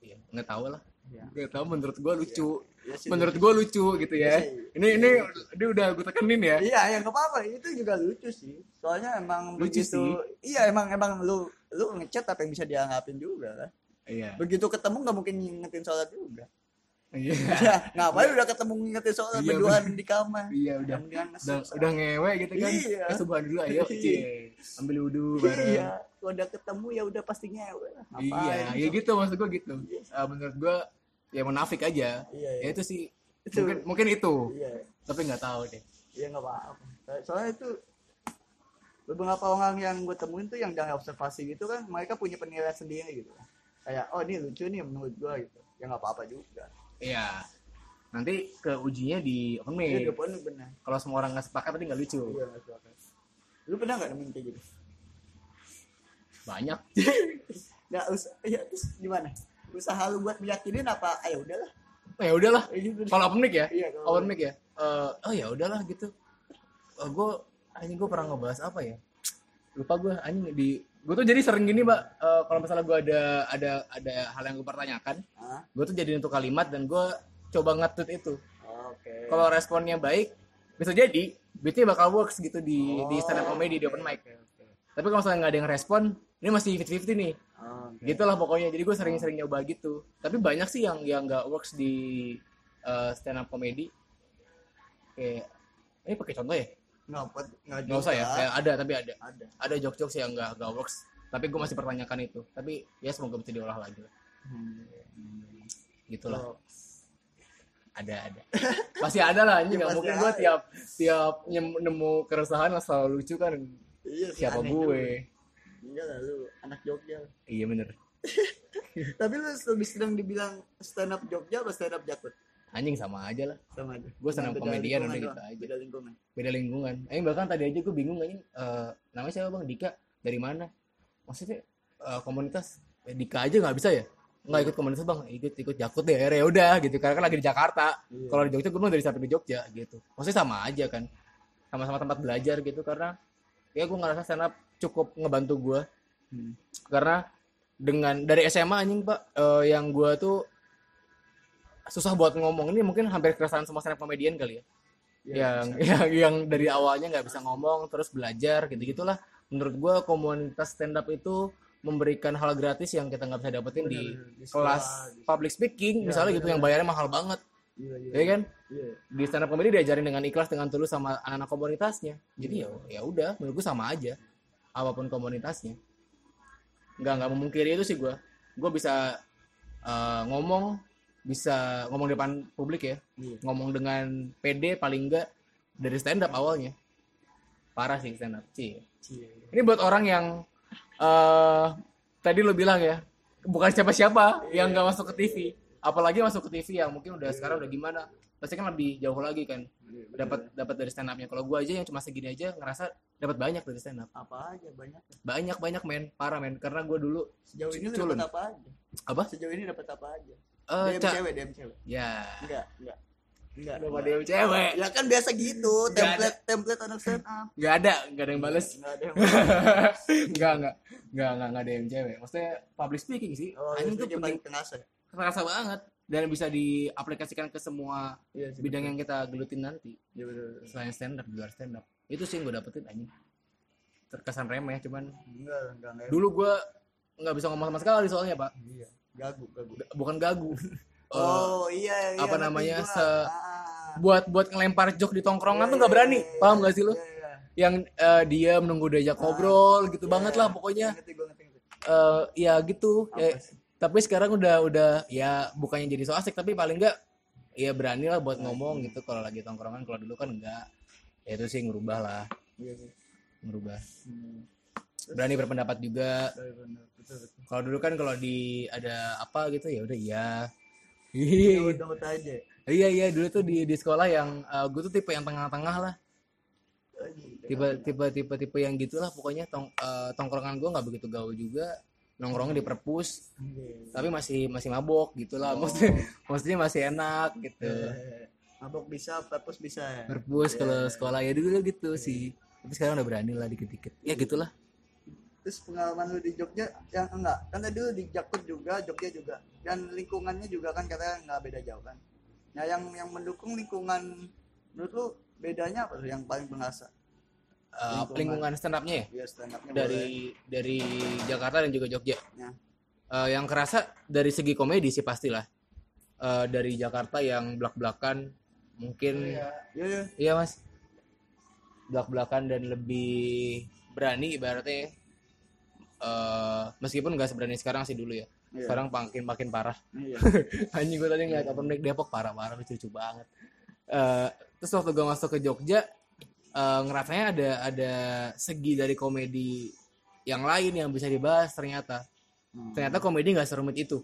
B: ya, nggak tahu lah
A: iya.
B: nggak tahu menurut gua lucu
A: Iya sih,
B: menurut gua lucu gitu ya
A: Iya sih.
B: ini ini ini udah gue tekenin ya
A: Iya, ya nggak apa-apa. Itu juga lucu sih. Soalnya emang
B: Lucu
A: begitu.
B: sih.
A: Iya, emang emang lu lu ngechat apa yang bisa dianggapin juga kan.
B: iya
A: Begitu ketemu nggak mungkin ngingetin sholat juga.
B: Iya
A: Ya, ngapain udah ketemu ngingetin sholat
B: Iya,
A: berduaan di kamar.
B: iya udah
A: Mendingan
B: udah,
A: nge-sholat.
B: udah ngewe gitu kan
A: Iya.
B: subhan dulu ayo
A: Iya.
B: cie ambil wudhu bareng
A: Iya, udah ketemu ya udah pasti ngewe.
B: iya ya gitu maksud gua gitu. Eh, menurut gua ya munafik aja
A: Iya,
B: ya
A: iya.
B: itu sih
A: Itu.
B: mungkin mungkin itu
A: Iya,
B: tapi nggak tahu deh
A: iya nggak apa-apa. Soalnya itu beberapa orang yang gue temuin tuh yang dari observasi gitu kan mereka punya penilaian sendiri gitu kayak oh ini lucu nih menurut gue gitu ya nggak apa-apa juga
B: iya nanti ke ujinya di open
A: Iya,
B: mic
A: dia pun benar.
B: kalau semua orang nggak sepakat berarti nggak lucu
A: Iya, nggak suka. Lu pernah nggak nemuin kayak gitu?
B: banyak
A: Nggak usah. Ya terus gimana? Usaha lu buat meyakinin apa? Ayo udahlah.
B: ya udahlah
A: Kayak gitu.
B: kalau open mic ya
A: Iya,
B: open mic ya Eh, oh ya udahlah gitu uh, gue anjing gue pernah ngebahas apa ya lupa gue anjing di gue tuh jadi sering gini mbak. Eh, kalau misalnya gue ada ada ada hal yang gue pertanyakan
A: Hah?
B: gue tuh jadiin untuk kalimat dan gue coba nge-tweet itu.
A: Oke.
B: kalau responnya baik bisa jadi beatnya bakal works gitu di di stand up
A: Oh,
B: comedy di open mic.
A: Oke, oke.
B: tapi kalau misalnya nggak ada yang respon ini masih 50-50 nih.
A: Oke.
B: gitulah pokoknya. Jadi gue sering-sering nyoba gitu. Tapi banyak sih yang yang nggak works di uh, stand up comedy. Kayak ini pakai contoh ya
A: Nggak, nggak
B: nggak usah ya. Kayak ada tapi ada
A: Ada.
B: ada jokes-jokes yang nggak nggak works tapi gue masih pertanyakan itu tapi ya semoga bisa diolah lagi lah
A: Hmm.
B: gitulah
A: Oh,
B: ada ada pasti ada lah ini
A: Ya,
B: nggak
A: pasti
B: mungkin gue tiap tiap nemu keresahan selalu lucu kan
A: Iya sih,
B: siapa gue.
A: Iya lah lu anak Jogja.
B: iya bener
A: Tapi lu lebih sedang dibilang stand up Jogja apa stand up Jakut?
B: Anjing sama aja lah.
A: Sama aja.
B: Up
A: Beda
B: komedian udah gitu aja.
A: Beda lingkungan.
B: beda lingkungan. Eh bahkan tadi aja gue bingung anjing. Eh namanya siapa bang? Dika. Dari mana? Maksudnya eh, komunitas eh, Dika aja nggak bisa ya? Nggak ikut komunitas bang. Ikut ikut jakut deh. Ya udah gitu. Karena kan lagi di Jakarta.
A: Iya.
B: kalau di Jogja gue bilang dari sampai di Jogja gitu. Maksudnya sama aja kan. Sama-sama tempat belajar gitu. Karena ya gue ngerasa stand up cukup ngebantu gue
A: Hmm.
B: karena dengan dari SMA anjing pak eh, yang gue tuh susah buat ngomong. Ini mungkin hampir keresahan semua stand up komedian kali ya.
A: Iya,
B: yang,
A: bisa.
B: yang yang dari awalnya nggak bisa ngomong terus belajar gitu gitulah menurut gua komunitas stand up itu memberikan hal gratis yang kita nggak bisa dapetin di
A: Bener, di sekolah,
B: kelas
A: di-
B: public speaking
A: Iya,
B: misalnya gitu
A: bener.
B: yang bayarnya mahal banget.
A: Iya, iya.
B: ya kan?
A: Iya.
B: di stand up comedy diajarin dengan ikhlas dengan tulus sama anak-anak komunitasnya. Jadi ya ya udah menurut gua sama aja apa pun komunitasnya. Nggak nggak memungkiri itu sih gua. Gua bisa eh, ngomong bisa ngomong di depan publik ya.
A: Iya.
B: ngomong dengan PD paling enggak dari stand up awalnya. Parah sih stand up sih.
A: Iya.
B: ini buat orang yang eh tadi lo bilang ya bukan siapa-siapa yang nggak masuk ke TV apalagi masuk ke TV yang mungkin udah sekarang udah gimana pasti kan lebih jauh lagi kan.
A: Iya,
B: dapat dapat dari stand upnya kalau gua aja yang cuma segini aja ngerasa dapat banyak dari stand up
A: apa aja banyak.
B: banyak banyak men. Parah men. Karena gua dulu
A: Sejauh ini dapat apa aja?
B: apa?
A: Sejauh ini dapat apa aja?
B: Eh
A: DM
B: Ca-
A: cewek, DM cewek.
B: ya.
A: Enggak, enggak. Enggak.
B: ada yang cewek.
A: Ya kan biasa gitu,
B: Nggak
A: template template anak stand up.
B: nggak ada nggak ada yang bales.
A: Enggak ada yang
B: Enggak, enggak. nggak. Nggak nggak DM cewek. Maksudnya public speaking sih.
A: Oh
B: anjing
A: itu
B: tuh penting
A: paling terasa
B: terasa banget. Dan bisa diaplikasikan ke semua
A: iya sih
B: bidang yang kita gelutin nanti.
A: Iya betul
B: selain stand up di luar stand up itu sih yang gue dapetin anjing. Terkesan remeh cuman
A: enggak enggak enggak.
B: dulu gue nggak bisa ngomong sama sekali soalnya pak.
A: Iya gagu gagu.
B: Bukan gagu. Eh,
A: oh iya, iya
B: apa namanya,
A: gua.
B: se-
A: Ah,
B: buat buat ngelempar jok di tongkrongan
A: iya,
B: tuh nggak
A: iya,
B: berani.
A: iya,
B: paham
A: iya,
B: gak sih lo
A: iya, iya.
B: yang eh, dia menunggu diajak ngobrol gitu
A: Iya,
B: banget
A: iya.
B: lah pokoknya.
A: ngerti gua ngerti ngerti.
B: Eh, ya gitu. Ya, tapi sekarang udah udah ya bukannya jadi so asik tapi paling enggak ya berani lah buat ngomong gitu. Kalau lagi tongkrongan kalau dulu kan enggak ya itu sih ngerubah lah.
A: Iya
B: ngerubah.
A: Hmm.
B: berani berpendapat juga. Kalau dulu kan kalau di ada apa gitu ya udah iya.
A: Ya aja.
B: Iya iya dulu tuh di di sekolah yang gue tuh tipe yang tengah-tengah lah. Tipe tipe tipe tipe yang gitulah pokoknya tong, eh, tongkrongan gue nggak begitu gaul juga. Nongkrongnya di perpus
A: Iya.
B: tapi masih masih mabok gitulah. Maksudnya maksudnya masih enak gitu.
A: Eh, mabok bisa perpus bisa. Ya
B: perpus kalau sekolah ya dulu gitu sih. Tapi sekarang udah berani lah dikit-dikit. Ya gitulah
A: terus pengalaman lu di Jogja yang enggak. Kan tadi lu di Jakut juga Jogja juga. Dan lingkungannya juga kan katanya nggak beda jauh kan. Nah yang yang mendukung lingkungan menurut lu bedanya apa tuh yang paling berasa?
B: Eh,
A: Lingkungan.
B: stand upnya ya?
A: Ya stand up-nya boleh.
B: dari dari Jakarta dan juga Jogja?
A: Ya.
B: Eh, yang kerasa dari segi komedi sih pastilah. Eh, dari Jakarta yang belak-belakan mungkin
A: Iya, iya.
B: Iya. Mas. Belak-belakan dan lebih berani ibaratnya eh meskipun nggak seberani sekarang sih dulu ya
A: Iya.
B: sekarang makin makin parah
A: Iya.
B: anjing gue tadi ngeliat open mic Depok parah parah lucu banget Eh terus waktu gue masuk ke Jogja eh ngerasanya ada ada segi dari komedi yang lain yang bisa dibahas ternyata
A: Hmm.
B: ternyata komedi nggak serumit itu.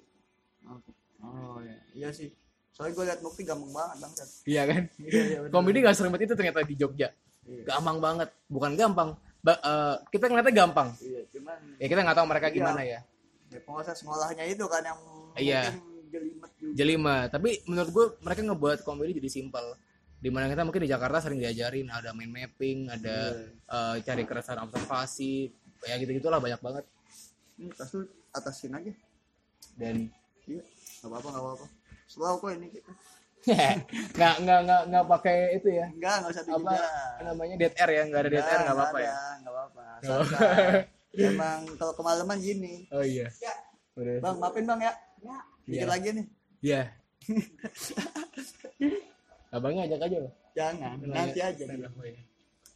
A: Oh iya, iya sih. Soalnya gue liat bukti gampang banget bang.
B: Iya kan
A: Iya iya.
B: komedi nggak serumit itu ternyata di Jogja
A: Iya.
B: gampang banget bukan gampang Ba- eh, kita ngeliatnya gampang
A: Iya, cuman
B: ya kita nggak tahu mereka
A: Iya.
B: gimana ya
A: ya penguasa sekolahnya itu kan yang
B: Iya.
A: jelimet juga.
B: jelima tapi menurut gue mereka ngebuat komedi jadi simpel di mana kita mungkin di Jakarta sering diajarin ada main mapping ada
A: Iya.
B: eh, cari keresahan observasi ya gitu gitulah banyak banget
A: Ini tas lu atasin aja.
B: dan
A: Iya. Gak apa-apa, gak apa-apa. Slow kok ini kita.
B: nggak nggak nggak nggak pakai itu ya
A: Enggak, enggak usah
B: apa namanya dead air ya nggak ada dead air nggak apa-apa ya
A: Enggak apa-apa. Santai. Emang kalau kemalaman gini.
B: oh iya
A: Ya.
B: udah
A: Bang, maafin Bang ya. Dikit
B: Iya.
A: lagi nih.
B: ya abangnya ajak aja loh
A: Jangan, nanti aja.
B: Oh iya.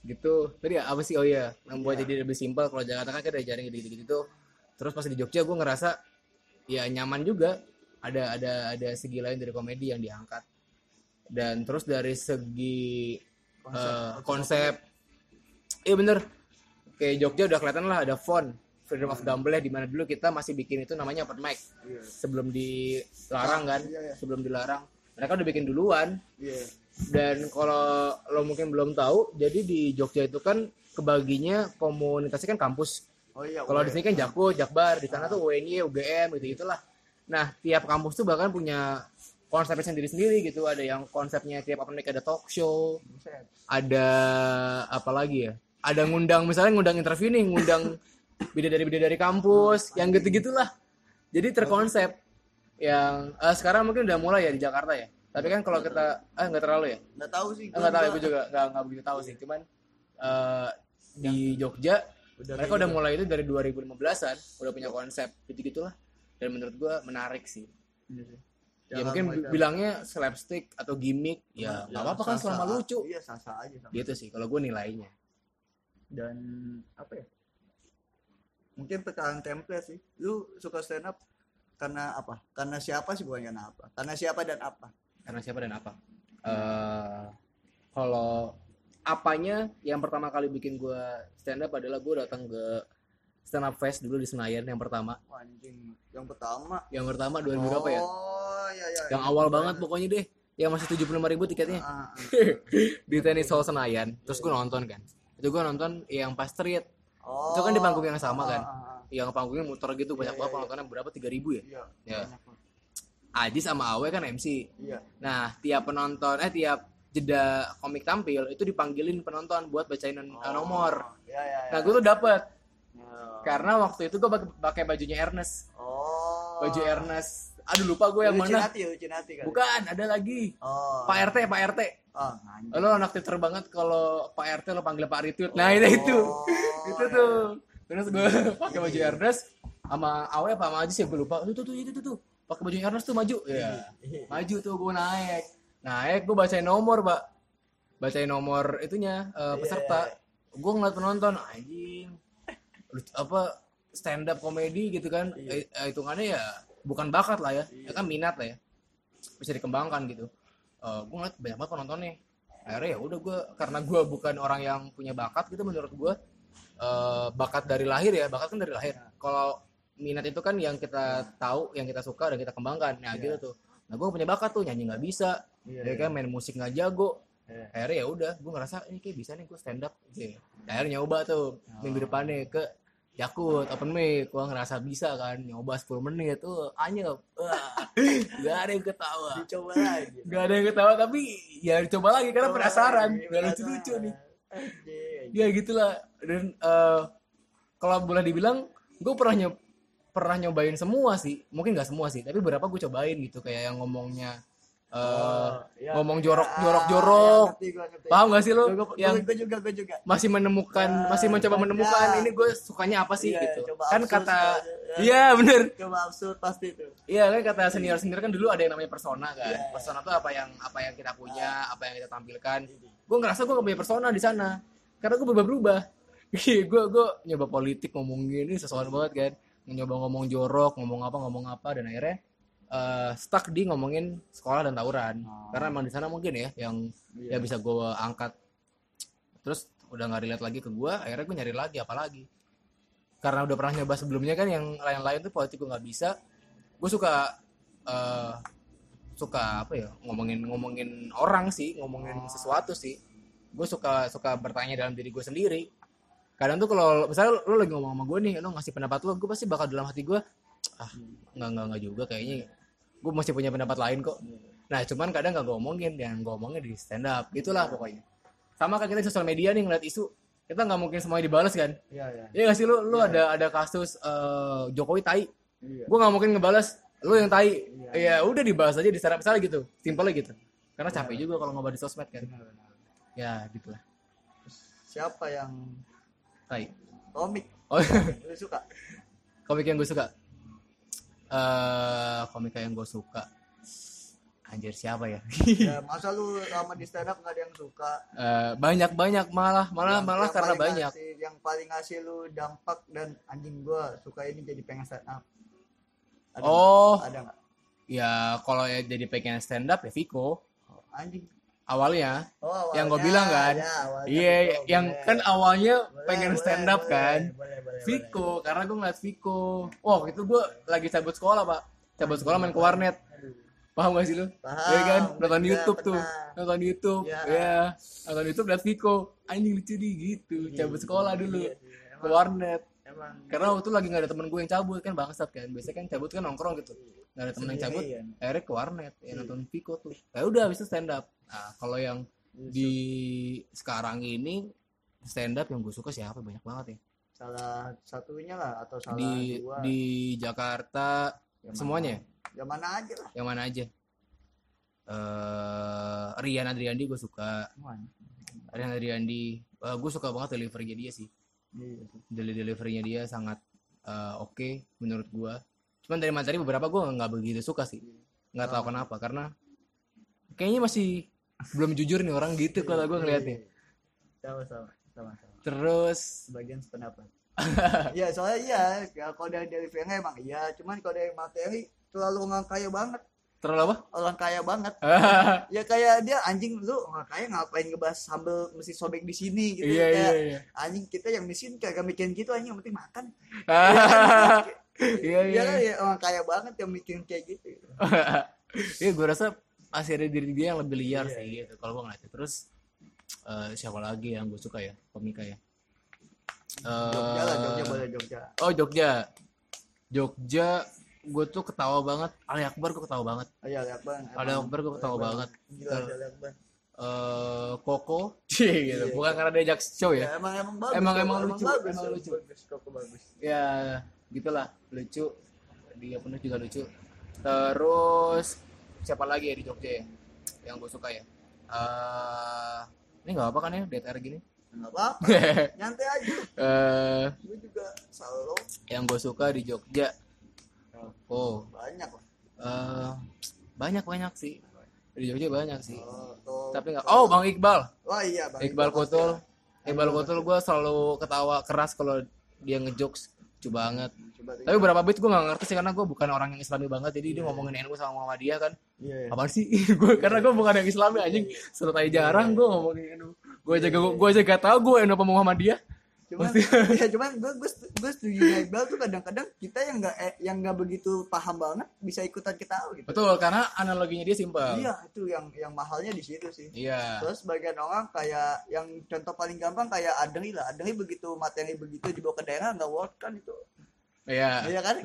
B: gitu tadi apa sih oh iya membuat jadi lebih simpel kalau Jakarta kan kita diajarin gitu gitu gitu terus pas di Jogja gue ngerasa ya nyaman juga ada ada ada segi lain dari komedi yang diangkat dan terus dari segi konsep iya bener. Kayak Jogja udah kelihatan lah ada font Freedom of Dumble di mana dulu kita masih bikin itu namanya open mic.
A: Iya.
B: sebelum dilarang kan
A: Iya, iya.
B: sebelum dilarang. Mereka udah bikin duluan.
A: Iya.
B: dan kalau lo mungkin belum tahu jadi di Jogja itu kan kebaginya komunitasnya kan kampus.
A: Oh iya.
B: kalau di sini kan Jakut Jakbar di sana tuh UNY UGM gitu gitulah nah tiap kampus tuh bahkan punya konsepnya sendiri sendiri gitu. Ada yang konsepnya tiap open mic ada talk show ada apa lagi ya? Ada ngundang misalnya ngundang interview nih ngundang bidadari bidadari kampus yang gitu gitulah jadi terkonsep yang eh, sekarang mungkin udah mulai ya di Jakarta ya. Tapi kan kalau kita ah nggak terlalu ya?
A: Nggak tahu sih.
B: Eh, nggak tahu ya gue juga nggak nggak begitu tahu sih. Cuman eh, di Jogja
A: Udah
B: mereka udah mulai itu dari 2015an udah punya konsep gitu gitulah dan menurut gue menarik sih.
A: Iya sih.
B: Ya
A: Jangan
B: mungkin
A: mereka-
B: bilangnya slapstick atau gimmick ya
A: Ya,
B: nggak apa-apa kan selama lucu
A: Iya, sah-sah aja sama.
B: gitu sih kalau gue nilainya
A: Dan apa ya? Mungkin pertanyaan template sih. Lu suka stand up karena apa? Karena siapa sih bukan karena apa? Karena siapa dan apa?
B: karena siapa dan apa eh kalau apanya yang pertama kali bikin gue stand up adalah gue datang ke stand up fest dulu di Senayan yang pertama
A: anjing. Yang pertama.
B: yang pertama 2000 berapa ya
A: Oh, iya iya.
B: yang awal banget pokoknya deh yang masih 75.000 ribu tiketnya
A: Ah, ah.
B: di tenis hall Senayan terus gue nonton kan itu gue nonton yang pas street
A: Oh.
B: itu kan di panggung yang sama
A: Ah,
B: kan
A: ah, ah.
B: yang panggungnya muter gitu banyak
A: Iya,
B: banget
A: iya,
B: penontonnya berapa 3000 ya
A: Iya.
B: Ya. Aji sama Awe kan MC
A: Iya.
B: Nah, tiap penonton eh tiap jeda komik tampil itu dipanggilin penonton buat bacain
A: Oh.
B: nomor.
A: Iya iya. iya.
B: Nah, gue tuh dapet
A: Ya.
B: karena waktu itu gue pakai bajunya Ernest.
A: Oh.
B: baju Ernest. Aduh lupa gue yang mana.
A: Kan.
B: bukan ada lagi.
A: Oh.
B: Pak RT Pak RT
A: Oh, anjing.
B: lo anak Twitter banget kalau Pak RT lo panggil Pak Retweet nah itu itu.
A: Oh,
B: itu
A: iya.
B: tuh. Terus gue pakai baju Ernest sama Awe apa sama Ajis ya gue lupa. Itu tuh itu tuh, tuh. pakai baju Ernest tuh maju. Ya maju tuh gue naik. Naik gue bacain nomor pak. Bacain nomor itunya eh, peserta. Gue ngeliat penonton anjing apa stand up komedi gitu kan. Eh, eh, hitungannya ya bukan bakat lah ya. Ya kan minat lah ya. Bisa dikembangkan gitu. Eh, gue ngeliat banyak banget penontonnya. Akhirnya ya udah gue karena gue bukan orang yang punya bakat gitu menurut gue eh, bakat dari lahir ya. Bakat kan dari lahir. Kalau minat itu kan yang kita tahu yang kita suka dan kita kembangkan. Nah gitu tuh. Nah gue punya bakat tuh nyanyi nggak bisa.
A: Iya,
B: ya kan main musik nggak jago.
A: Iya.
B: akhirnya ya udah gue ngerasa ini kayak bisa nih gue stand up. Gitu. akhirnya nyoba tuh minggu depannya ke Yakut open mic. Gue ngerasa bisa kan nyoba 10 menit. Tuh anyep. Gak ada yang ketawa.
A: Dicoba lagi.
B: gak ada yang ketawa tapi ya coba lagi karena
A: Coba
B: penasaran. gak lucu lucu nih. Ya gitulah. Dan eh, kalau boleh dibilang gue pernah nyob pernah nyobain semua sih. Mungkin nggak semua sih tapi beberapa gue cobain gitu. Kayak yang ngomongnya eh,
A: Oh, ya,
B: ngomong
A: ya,
B: jorok
A: ya,
B: jorok jorok
A: ngerti, gua ngerti.
B: paham gak sih lo
A: Gua- gua-
B: yang
A: gua juga, gua juga.
B: masih menemukan
A: Ya,
B: masih mencoba
A: ya.
B: menemukan ini gue sukanya apa sih
A: Iya,
B: gitu kan
A: absurd
B: kata
A: ya.
B: iya bener
A: Coba absurd pasti itu.
B: Iya kan kata senior senior kan dulu ada yang namanya persona kan.
A: Iya.
B: Persona tuh apa yang apa yang kita punya, apa yang kita tampilkan. Gue ngerasa gue gak punya persona di sana. Karena gue berubah-berubah. gue gue nyoba politik ngomong gini sesuatu banget kan. Nyoba ngomong jorok, ngomong apa ngomong apa dan akhirnya eh, stuck di ngomongin sekolah dan tawuran.
A: Oh.
B: Karena emang di sana mungkin ya yang
A: Iya.
B: ya bisa gue angkat. Terus udah nggak relate lagi ke gue, akhirnya gue nyari lagi apa lagi. Karena udah pernah nyoba sebelumnya kan yang lain-lain tuh politik gue nggak bisa. Gue suka eh suka apa ya ngomongin ngomongin orang sih, ngomongin sesuatu sih. Gue suka suka bertanya dalam diri gue sendiri. Kadang tuh kalau misalnya lo lagi ngomong sama gue nih, lo ngasih pendapat lo, gue pasti bakal dalam hati gue, ah nggak nggak nggak juga kayaknya gue masih punya pendapat lain kok. Nah cuman kadang nggak gue omongin, yang omongin di stand up, gitulah pokoknya. Sama kayak kita di sosial media nih ngeliat isu, kita nggak mungkin semuanya dibalas kan?
A: Iya, iya.
B: Iya gak sih lu, lu ada ada kasus eh, Jokowi tai,
A: Iya.
B: gue nggak mungkin ngebalas, lu yang tai, ya udah dibahas aja di stand up misalnya gitu, simpelnya gitu. Karena capek juga kalau ngebahas di sosmed kan. Ya gitulah,
A: Siapa yang
B: tai.
A: komik
B: Oh,
A: lu suka?
B: komik yang gue suka. Eh komik yang gue suka. Anjir siapa ya?
A: ya, masa lu sama di stand up nggak ada yang suka?
B: Eh, banyak banyak malah malah
A: Yang-
B: malah
A: yang
B: karena banyak.
A: ngasih- yang paling ngasih lu dampak dan anjing gua suka ini jadi pengen stand up. Ada
B: Oh.
A: nggak? Ada nggak?
B: Ya kalau ya jadi pengen stand up ya Viko
A: Oh, anjing.
B: Awalnya.
A: Oh,
B: Yang gua
A: awalnya,
B: bilang kan.
A: ya, awalnya
B: Iya,
A: Viko,
B: yang
A: boleh.
B: kan awalnya
A: Boleh,
B: pengen
A: boleh,
B: stand up
A: boleh,
B: kan.
A: boleh, boleh,
B: Viko, karena gue ngeliat Viko. Wah, itu gue lagi cabut sekolah, Pak. Cabut sekolah main ke warnet. Paham gak sih lu?
A: Paham,
B: Iya kan? Nonton
A: iya,
B: YouTube tuh.
A: pernah.
B: Nonton YouTube.
A: Iya.
B: Ya. Nonton YouTube liat Viko. Anjing lucu nih gitu. Cabut sekolah dulu.
A: Iya sih,
B: Ke warnet.
A: emang
B: Karena waktu itu lagi gak ada temen gue yang cabut kan bangsat kan. Biasanya kan cabut kan nongkrong gitu. Gak ada temen yang cabut.
A: Sendirian.
B: Akhirnya ke warnet. Ya nonton Viko tuh. Ya udah habis itu stand up. Nah, kalau yang di sekarang ini stand up yang gue suka siapa banyak banget ya.
A: salah satunya lah atau salah
B: di
A: dua
B: di Jakarta
A: Yang
B: semuanya ya?
A: yang mana aja lah
B: yang mana aja eh Rian Adriandi gue suka
A: Semuanya.
B: Rian Adriandi eh, gue suka banget deliverynya dia sih
A: Iya.
B: Deli deliverynya dia sangat eh, oke menurut gue cuman dari materi beberapa gue nggak begitu suka sih. Nggak tahu kenapa karena kayaknya masih belum jujur nih orang gitu kalau gue ngeliatnya.
A: sama sama sama sama.
B: Terus
A: sebagian sependapat. Iya soalnya iya ya, kalau dari delivery emang iya. Cuman kalau dari materi terlalu orang kaya banget.
B: Terlalu apa?
A: Orang kaya banget. Ya kayak dia anjing lu orang kaya ngapain ngebahas sambel mesti sobek di sini? Gitu
B: iya iya
A: Kayak,
B: iya
A: anjing kita yang miskin kagak mikirin gitu anjing yang penting makan
B: iya iya.
A: Iya kan ya orang kaya banget yang mikirin kayak gitu.
B: Iya gue rasa masih ada diri dia yang lebih liar
A: Iya,
B: sih gitu. Kalau gue ngeliatnya. Terus eh, siapa lagi yang gue suka ya? Komika ya?
A: Jogja lah Jogja
B: Eh,
A: boleh Jogja.
B: Oh Jogja. Jogja gue tuh ketawa banget. Ali Akbar gue ketawa banget.
A: Oh iya lihat bang
B: Ali Akbar gue ketawa banget.
A: gila lihat bang
B: eh Koko. Cie, gitu. Bukan karena dia Jack Show
A: ya?
B: Ya
A: emang emang bagus.
B: Emang-
A: kok.
B: emang lucu,
A: bagus,
B: emang lucu.
A: bagus. Kok bagus.
B: Ya gitulah lucu. Dia penuh juga lucu. Terus siapa lagi ya di Jogja ya yang gue suka ya? Eh ini nggak apa kan ya DTR gini?
A: Nggak apa nyantai aja.
B: Eh
A: gue juga selalu.
B: yang gue suka di Jogja. Oh.
A: Banyak lah.
B: Eh banyak banyak sih. Di Jogja banyak sih.
A: Oh, tuh.
B: tapi nggak oh Bang Iqbal.
A: Oh iya bang
B: Iqbal
A: Iqbal.
B: Kotul. Iqbal Kotul gue selalu ketawa keras kalau dia ngejokes lucu banget.
A: Ya. coba tuh.
B: tapi beberapa bit gue gak ngerti sih karena gue bukan orang yang islami banget jadi dia ngomongin NU sama Muhammadiyah kan.
A: Iya iya.
B: apaan sih? Gue karena gue bukan yang islami anjing. Aja jarang gue ngomongin NU gue aja gue aja gak tau gue NU apa Muhammadiyah
A: cuman ya cuman gue gue gue setuju Iqbal tuh kadang-kadang kita yang nggak eh, yang nggak begitu paham banget bisa ikutan kita gitu.
B: Betul karena analoginya dia simpel.
A: Iya itu yang yang mahalnya di situ sih.
B: Iya.
A: Terus bagian orang kayak yang contoh paling gampang kayak Adri lah. Adri begitu materi begitu dibawa ke daerah nggak work kan itu.
B: Iya.
A: Iya kan?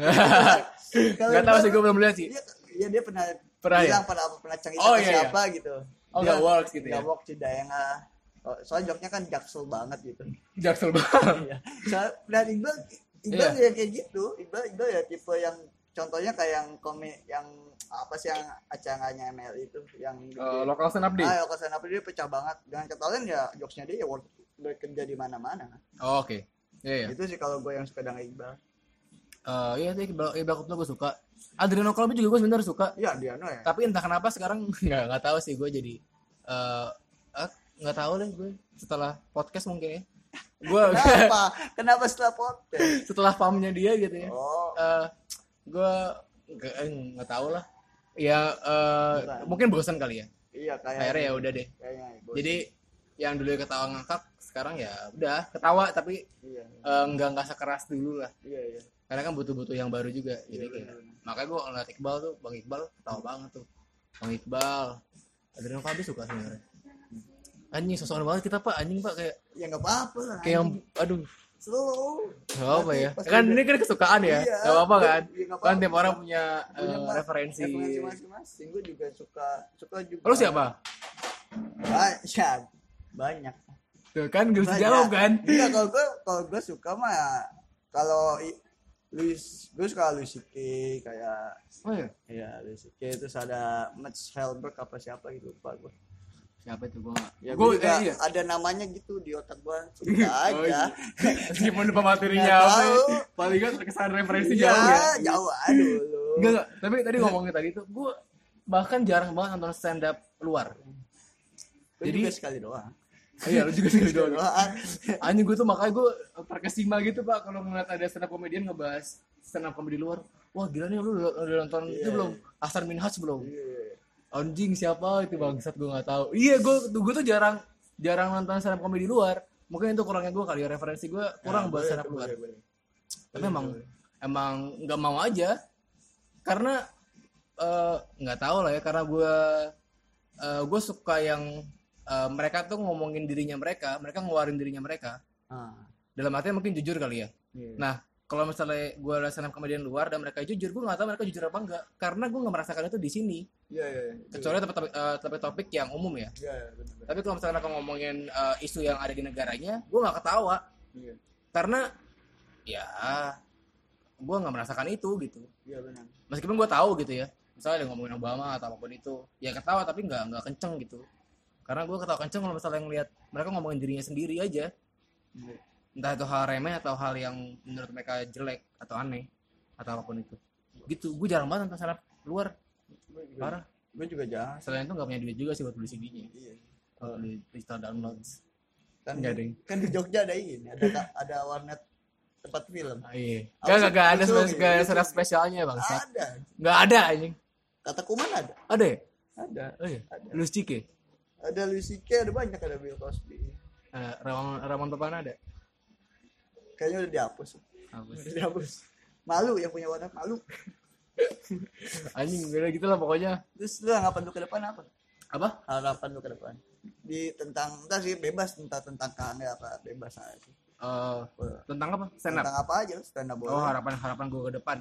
B: Nggak tahu sih gue belum lihat sih.
A: iya iya dia pernah
B: Pernah ya?
A: bilang pada pernah cerita
B: Oh, iya, iya.
A: siapa gitu.
B: Oh, nggak works gitu ya?
A: nggak work di daerah Oh, soalnya joknya kan jaksel banget gitu.
B: Jaksel banget.
A: Iya. Soal- dan Iqbal Iqbal
B: Iya.
A: ya kayak gitu. Iqbal Iqbal ya tipe yang contohnya kayak yang komik yang apa sih yang acaranya ML itu yang
B: Eh, lokal stand up
A: ah ya apa dia pecah banget. Dengan kata lain ya jokesnya dia ya worth bekerja di mana-mana
B: Oh, oke. Iya iya.
A: Itu sih kalau gue yang suka dengan Iqbal.
B: Eh, iya sih Iqbal Iqbal Kotul gue suka. Adriano Colby juga gue sebenarnya suka.
A: Iya dia no ya.
B: Tapi entah kenapa sekarang nggak nggak tahu sih gue jadi eh, nggak tahu deh gue setelah podcast mungkin ya. Gue
A: kenapa? Kenapa setelah podcast?
B: Setelah pamnya dia gitu ya.
A: Oh.
B: Eh gue nggak eh, nggak tahu lah. Ya eh,
A: Bukan.
B: mungkin bosan kali ya.
A: Iya kayak
B: akhirnya ya udah deh.
A: Kayaknya bosan.
B: jadi yang dulu ketawa ngakak sekarang ya udah ketawa tapi
A: iya.
B: eh, nggak nggak sekeras dulu lah.
A: Iya iya.
B: Karena kan butuh-butuh yang baru juga jadi
A: Iya,
B: kayak
A: benar-benar.
B: makanya gue ngeliat Iqbal tuh bang Iqbal ketawa banget tuh. Bang Iqbal. Adriano Kalbi suka sebenarnya anjing sosokan banget kita pak. Anjing pak kayak
A: ya nggak apa-apa lah
B: kayak yang aduh.
A: Slow.
B: Gak apa ya. Kan
A: udah-
B: ini kan kesukaan ya.
A: Iya,
B: Gak apa-apa kan?
A: Iya, nggak
B: kan
A: apa-apa.
B: tiap orang punya,
A: Punya
B: eh,
A: ma-
B: referensi.
A: referensi masing-masing gue juga suka suka juga.
B: Lu siapa?
A: Banyak banyak.
B: Tuh kan gue jawab kan?
A: Iya kalau gue kalau gue suka mah kalau i- Luis gue suka Luis CK kayak
B: oh iya?
A: Ya Luis CK terus ada Mats Helberg apa siapa gitu lupa gue
B: siapa itu? Gue gak
A: ya
B: gue
A: gue juga
B: eh, iya.
A: ada namanya gitu di otak gue suka
B: Oh,
A: aja.
B: iya. meskipun lupa materinya apa paling kan terkesan referensi
A: iya
B: jauh ya?
A: jauh dulu
B: enggak enggak tapi tadi ngomongin tadi tuh gue bahkan jarang banget nonton stand up luar.
A: Gue
B: Jadi-
A: juga sekali doang.
B: Iya lu juga sih doang. anjing gue tuh makanya gue terkesima gitu pak kalau ngeliat ada stand up komedian ngebahas stand up komedi luar. Wah gila nih lu udah, nonton itu
A: Iya.
B: belum? Hasan Minhaj belum?
A: Iya.
B: Anjing siapa itu bangsat gue nggak tahu. Iya gue gue tuh jarang jarang nonton stand up komedi luar. Mungkin itu kurangnya gue kali ya referensi gue kurang
A: Nah,
B: buat
A: boleh
B: stand up luar.
A: boleh, boleh.
B: tapi emang emang nggak mau aja. Karena eh, nggak tahu lah ya karena gue eh, gue suka yang eh, mereka tuh ngomongin dirinya mereka mereka ngeluarin dirinya mereka.
A: Ah,
B: dalam artinya mungkin jujur kali ya.
A: Iya.
B: nah kalau misalnya gue lihat stand up komedian luar dan mereka jujur gue nggak tahu mereka jujur apa enggak karena gue nggak merasakan itu di sini.
A: Iya, iya, iya.
B: kecuali topik-topik eh, topik-topik yang umum ya.
A: Iya, iya, benar.
B: tapi kalau misalnya mereka ngomongin eh, isu yang ada di negaranya gue nggak ketawa.
A: Iya,
B: karena ya gue nggak merasakan itu gitu.
A: Iya benar.
B: meskipun gue tahu gitu ya. Misalnya ada ngomongin Obama atau apa pun itu ya ketawa tapi nggak nggak kenceng gitu. Karena gue ketawa kenceng kalau misalnya ngelihat mereka ngomongin dirinya sendiri aja.
A: Iya.
B: Entah itu hal remeh atau hal yang menurut mereka jelek atau aneh atau apa pun itu gitu gue jarang banget nonton up luar
A: juga,
B: parah
A: gue juga jangan.
B: selain itu nggak punya duit juga sih buat beli CD-nya
A: Iya.
B: kalau beli digital downloads
A: Kan,
B: Nggak, Ding.
A: kan di Jogja ada ini, ada ada warnet tempat film.
B: ah, iya gak gak, gak ada gak ada secara spesialnya bang
A: Ada.
B: nggak ada anjing
A: Kata Kuman ada.
B: ada ya
A: Ada.
B: oh iya
A: Ada.
B: Luis Cike
A: Ada Louis CK, ada banyak ada Bill Cosby.
B: uh, Ramon Ramon Topana ada
A: Kayaknya udah dihapus.
B: Sih?
A: Udah dihapus. Malu yang punya warnet malu.
B: anjing udah gitu lah pokoknya
A: Terus lu harapan lu ke depan apa?
B: apa
A: Harapan lu ke depan? Di tentang entah sih bebas tentang tentang kangen apa bebas aja sih.
B: Eh, tentang apa stand up
A: Tentang apa aja stand up boleh.
B: oh harapan harapan gue ke depan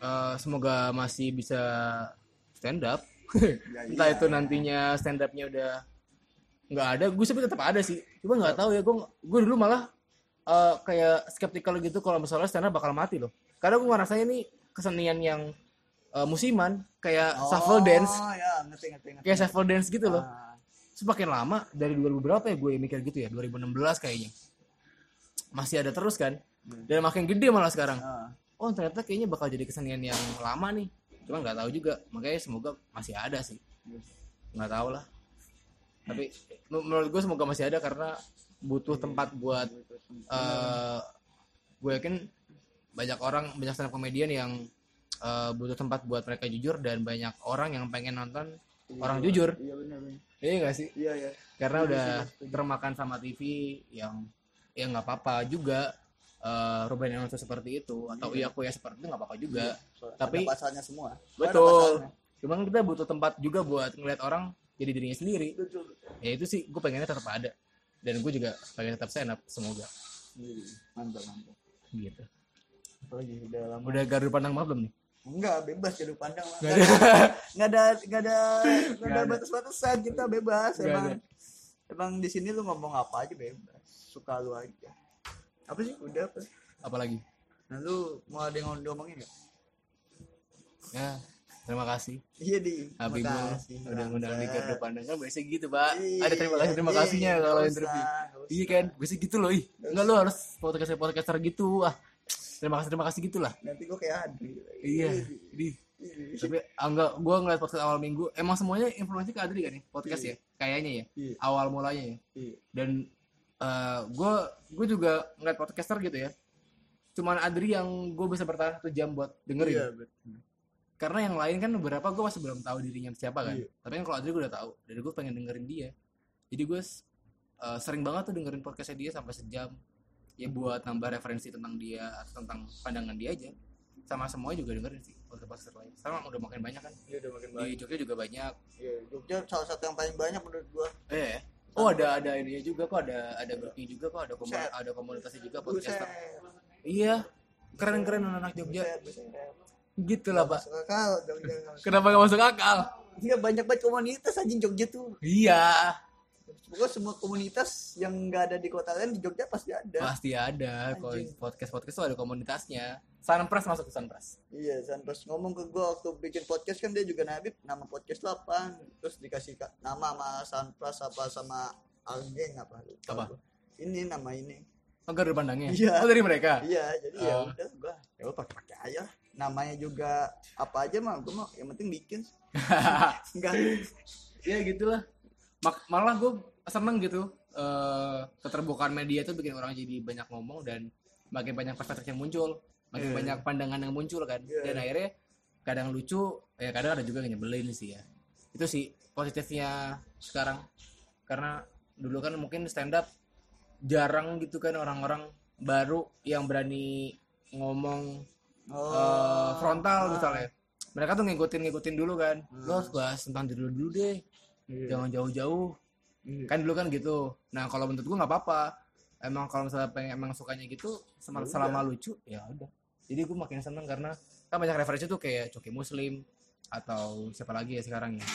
B: Eh, semoga masih bisa stand up entah
A: iya.
B: itu nantinya stand upnya udah nggak ada gue sebenarnya tetap ada sih cuma nggak tahu ya gue gue dulu malah eh, kayak skeptikal gitu kalau misalnya stand up bakal mati loh. Karena gue ngerasanya nih kesenian yang eh, musiman kayak shuffle dance.
A: Oh, ya, ngerti ngerti ngerti.
B: kayak shuffle dance gitu loh.
A: Ah,
B: semakin lama dari 2000 berapa ya gue mikir gitu ya 2016 kayaknya. Masih ada terus kan? Dan makin gede malah sekarang.
A: Ah.
B: oh ternyata kayaknya bakal jadi kesenian yang lama nih. Cuma nggak tahu juga. Makanya semoga masih ada sih. Nggak tahu lah. Tapi men- menurut gue semoga masih ada karena butuh tempat buat eh gue yakin banyak orang banyak stand up comedian yang eh, butuh tempat buat mereka jujur dan banyak orang yang pengen nonton orang jujur.
A: Iya benar
B: iya gak sih?
A: Iya iya.
B: karena udah termakan sama TV yang ya nggak apa-apa juga eh Ruben Alonso seperti itu atau iya. aku ya seperti itu nggak apa-apa juga.
A: So,
B: Tapi-
A: ada pasalnya semua.
B: Betul. cuman kita butuh tempat juga buat ngeliat orang jadi dirinya sendiri.
A: Betul.
B: ya itu sih gue pengennya tetap ada dan gue juga pengen tetap stand up semoga
A: Iya, Mantap mantap.
B: gitu
A: Apalagi udah lama.
B: udah gardu pandang maaf belum nih
A: Enggak, bebas jadi pandang lah.
B: Nggak
A: Enggak ada enggak ada enggak ada
B: ada.
A: batas-batasan kita bebas
B: Nggak
A: emang.
B: ada.
A: Emang di sini lu ngomong apa aja bebas. Suka lu aja. Apa sih? Udah apa?
B: apalagi
A: Nah, lu mau ada yang mau diomongin enggak?
B: ya terima kasih.
A: Iya di.
B: Habibul
A: Makasih,
B: udah ngundang di gardu pandang kan biasa gitu pak.
A: Iya,
B: ada terima kasih terima
A: iya,
B: kasihnya
A: nggak
B: kalau interview. Iya kan? Biasa gitu loh ih. Enggak lo harus podcast podcaster gitu. Ah terima kasih terima kasih gitulah
A: Nanti gua kayak Adri.
B: iya jadi tapi ah, enggak gue ngeliat podcast awal minggu emang semuanya informasi ke Adri kan nih podcast ya? Kayaknya ya?
A: Iya.
B: awal mulanya ya?
A: Iya.
B: dan gue gue juga ngeliat podcaster gitu ya. Cuman Adri yang gue bisa bertahan satu jam buat dengerin.
A: Iya, betul.
B: Karena yang lain kan beberapa gue masih belum tahu dirinya siapa kan.
A: Iya.
B: tapi kan kalau Adri gue udah tahu dan gue pengen dengerin dia. Jadi gue uh, sering banget tuh dengerin podcastnya dia sampai sejam. Ya buat nambah referensi tentang dia atau tentang pandangan dia aja. Sama semuanya juga dengerin sih podcast podcaster lain. Sekarang udah makin banyak kan.
A: Iya, udah makin
B: di
A: banyak.
B: Jogja juga banyak.
A: Iya, Jogja salah satu yang paling banyak menurut gua.
B: eh oh ada ada ininya juga kok ada ada grupnya juga kok ada komu-
A: Buset.
B: ada komunitasnya juga podcaster. Iya keren keren anak Jogja.
A: Buset, buset.
B: Gitu lah pak
A: Masuk akal, Jogja.
B: kenapa gak masuk akal
A: Iya banyak banget komunitas anjing Jogja tuh.
B: iya
A: Pokoknya semua komunitas yang nggak ada di kota lain di Jogja pasti ada.
B: pasti ada kalau podcast podcast tuh ada komunitasnya Sunpress masuk ke Sunpress
A: Iya, San pas ngomong ke gua waktu bikin podcast kan dia juga nabib nama podcast lo apa? Terus dikasih ka- nama sama Sunplus apa sama Algeng apa?
B: Apa?
A: Ini nama ini.
B: agar pandangnya
A: Iya.
B: oh dari mereka
A: Iya, jadi ya
B: Oh.
A: udah gua ya udah pakai pakai aja. Namanya juga apa aja mah gua mau yang penting bikin. Enggak.
B: ya gitulah Mak- malah gue seneng gitu eh keterbukaan media tuh bikin orang jadi banyak ngomong dan makin banyak perspektif yang muncul makin
A: Iya.
B: banyak pandangan yang muncul kan
A: Iya.
B: dan akhirnya kadang lucu ya kadang ada juga yang nyebelin sih ya itu sih positifnya sekarang karena dulu kan mungkin stand up jarang gitu kan orang-orang baru yang berani ngomong eh, frontal
A: ah.
B: misalnya. Mereka tuh ngikutin ngikutin dulu kan.
A: Hmm.
B: lo harus bahas tentang diri lo dulu deh.
A: Iya.
B: jangan jauh-jauh.
A: Iya.
B: kan dulu kan gitu. Nah kalau menurut gua nggak apa-apa. Emang kalau misalnya pengen emang sukanya gitu selama,
A: Ya
B: selama lucu ya udah. Jadi gua makin seneng karena kan banyak referensi tuh kayak Coki Muslim atau siapa lagi ya sekarang ya.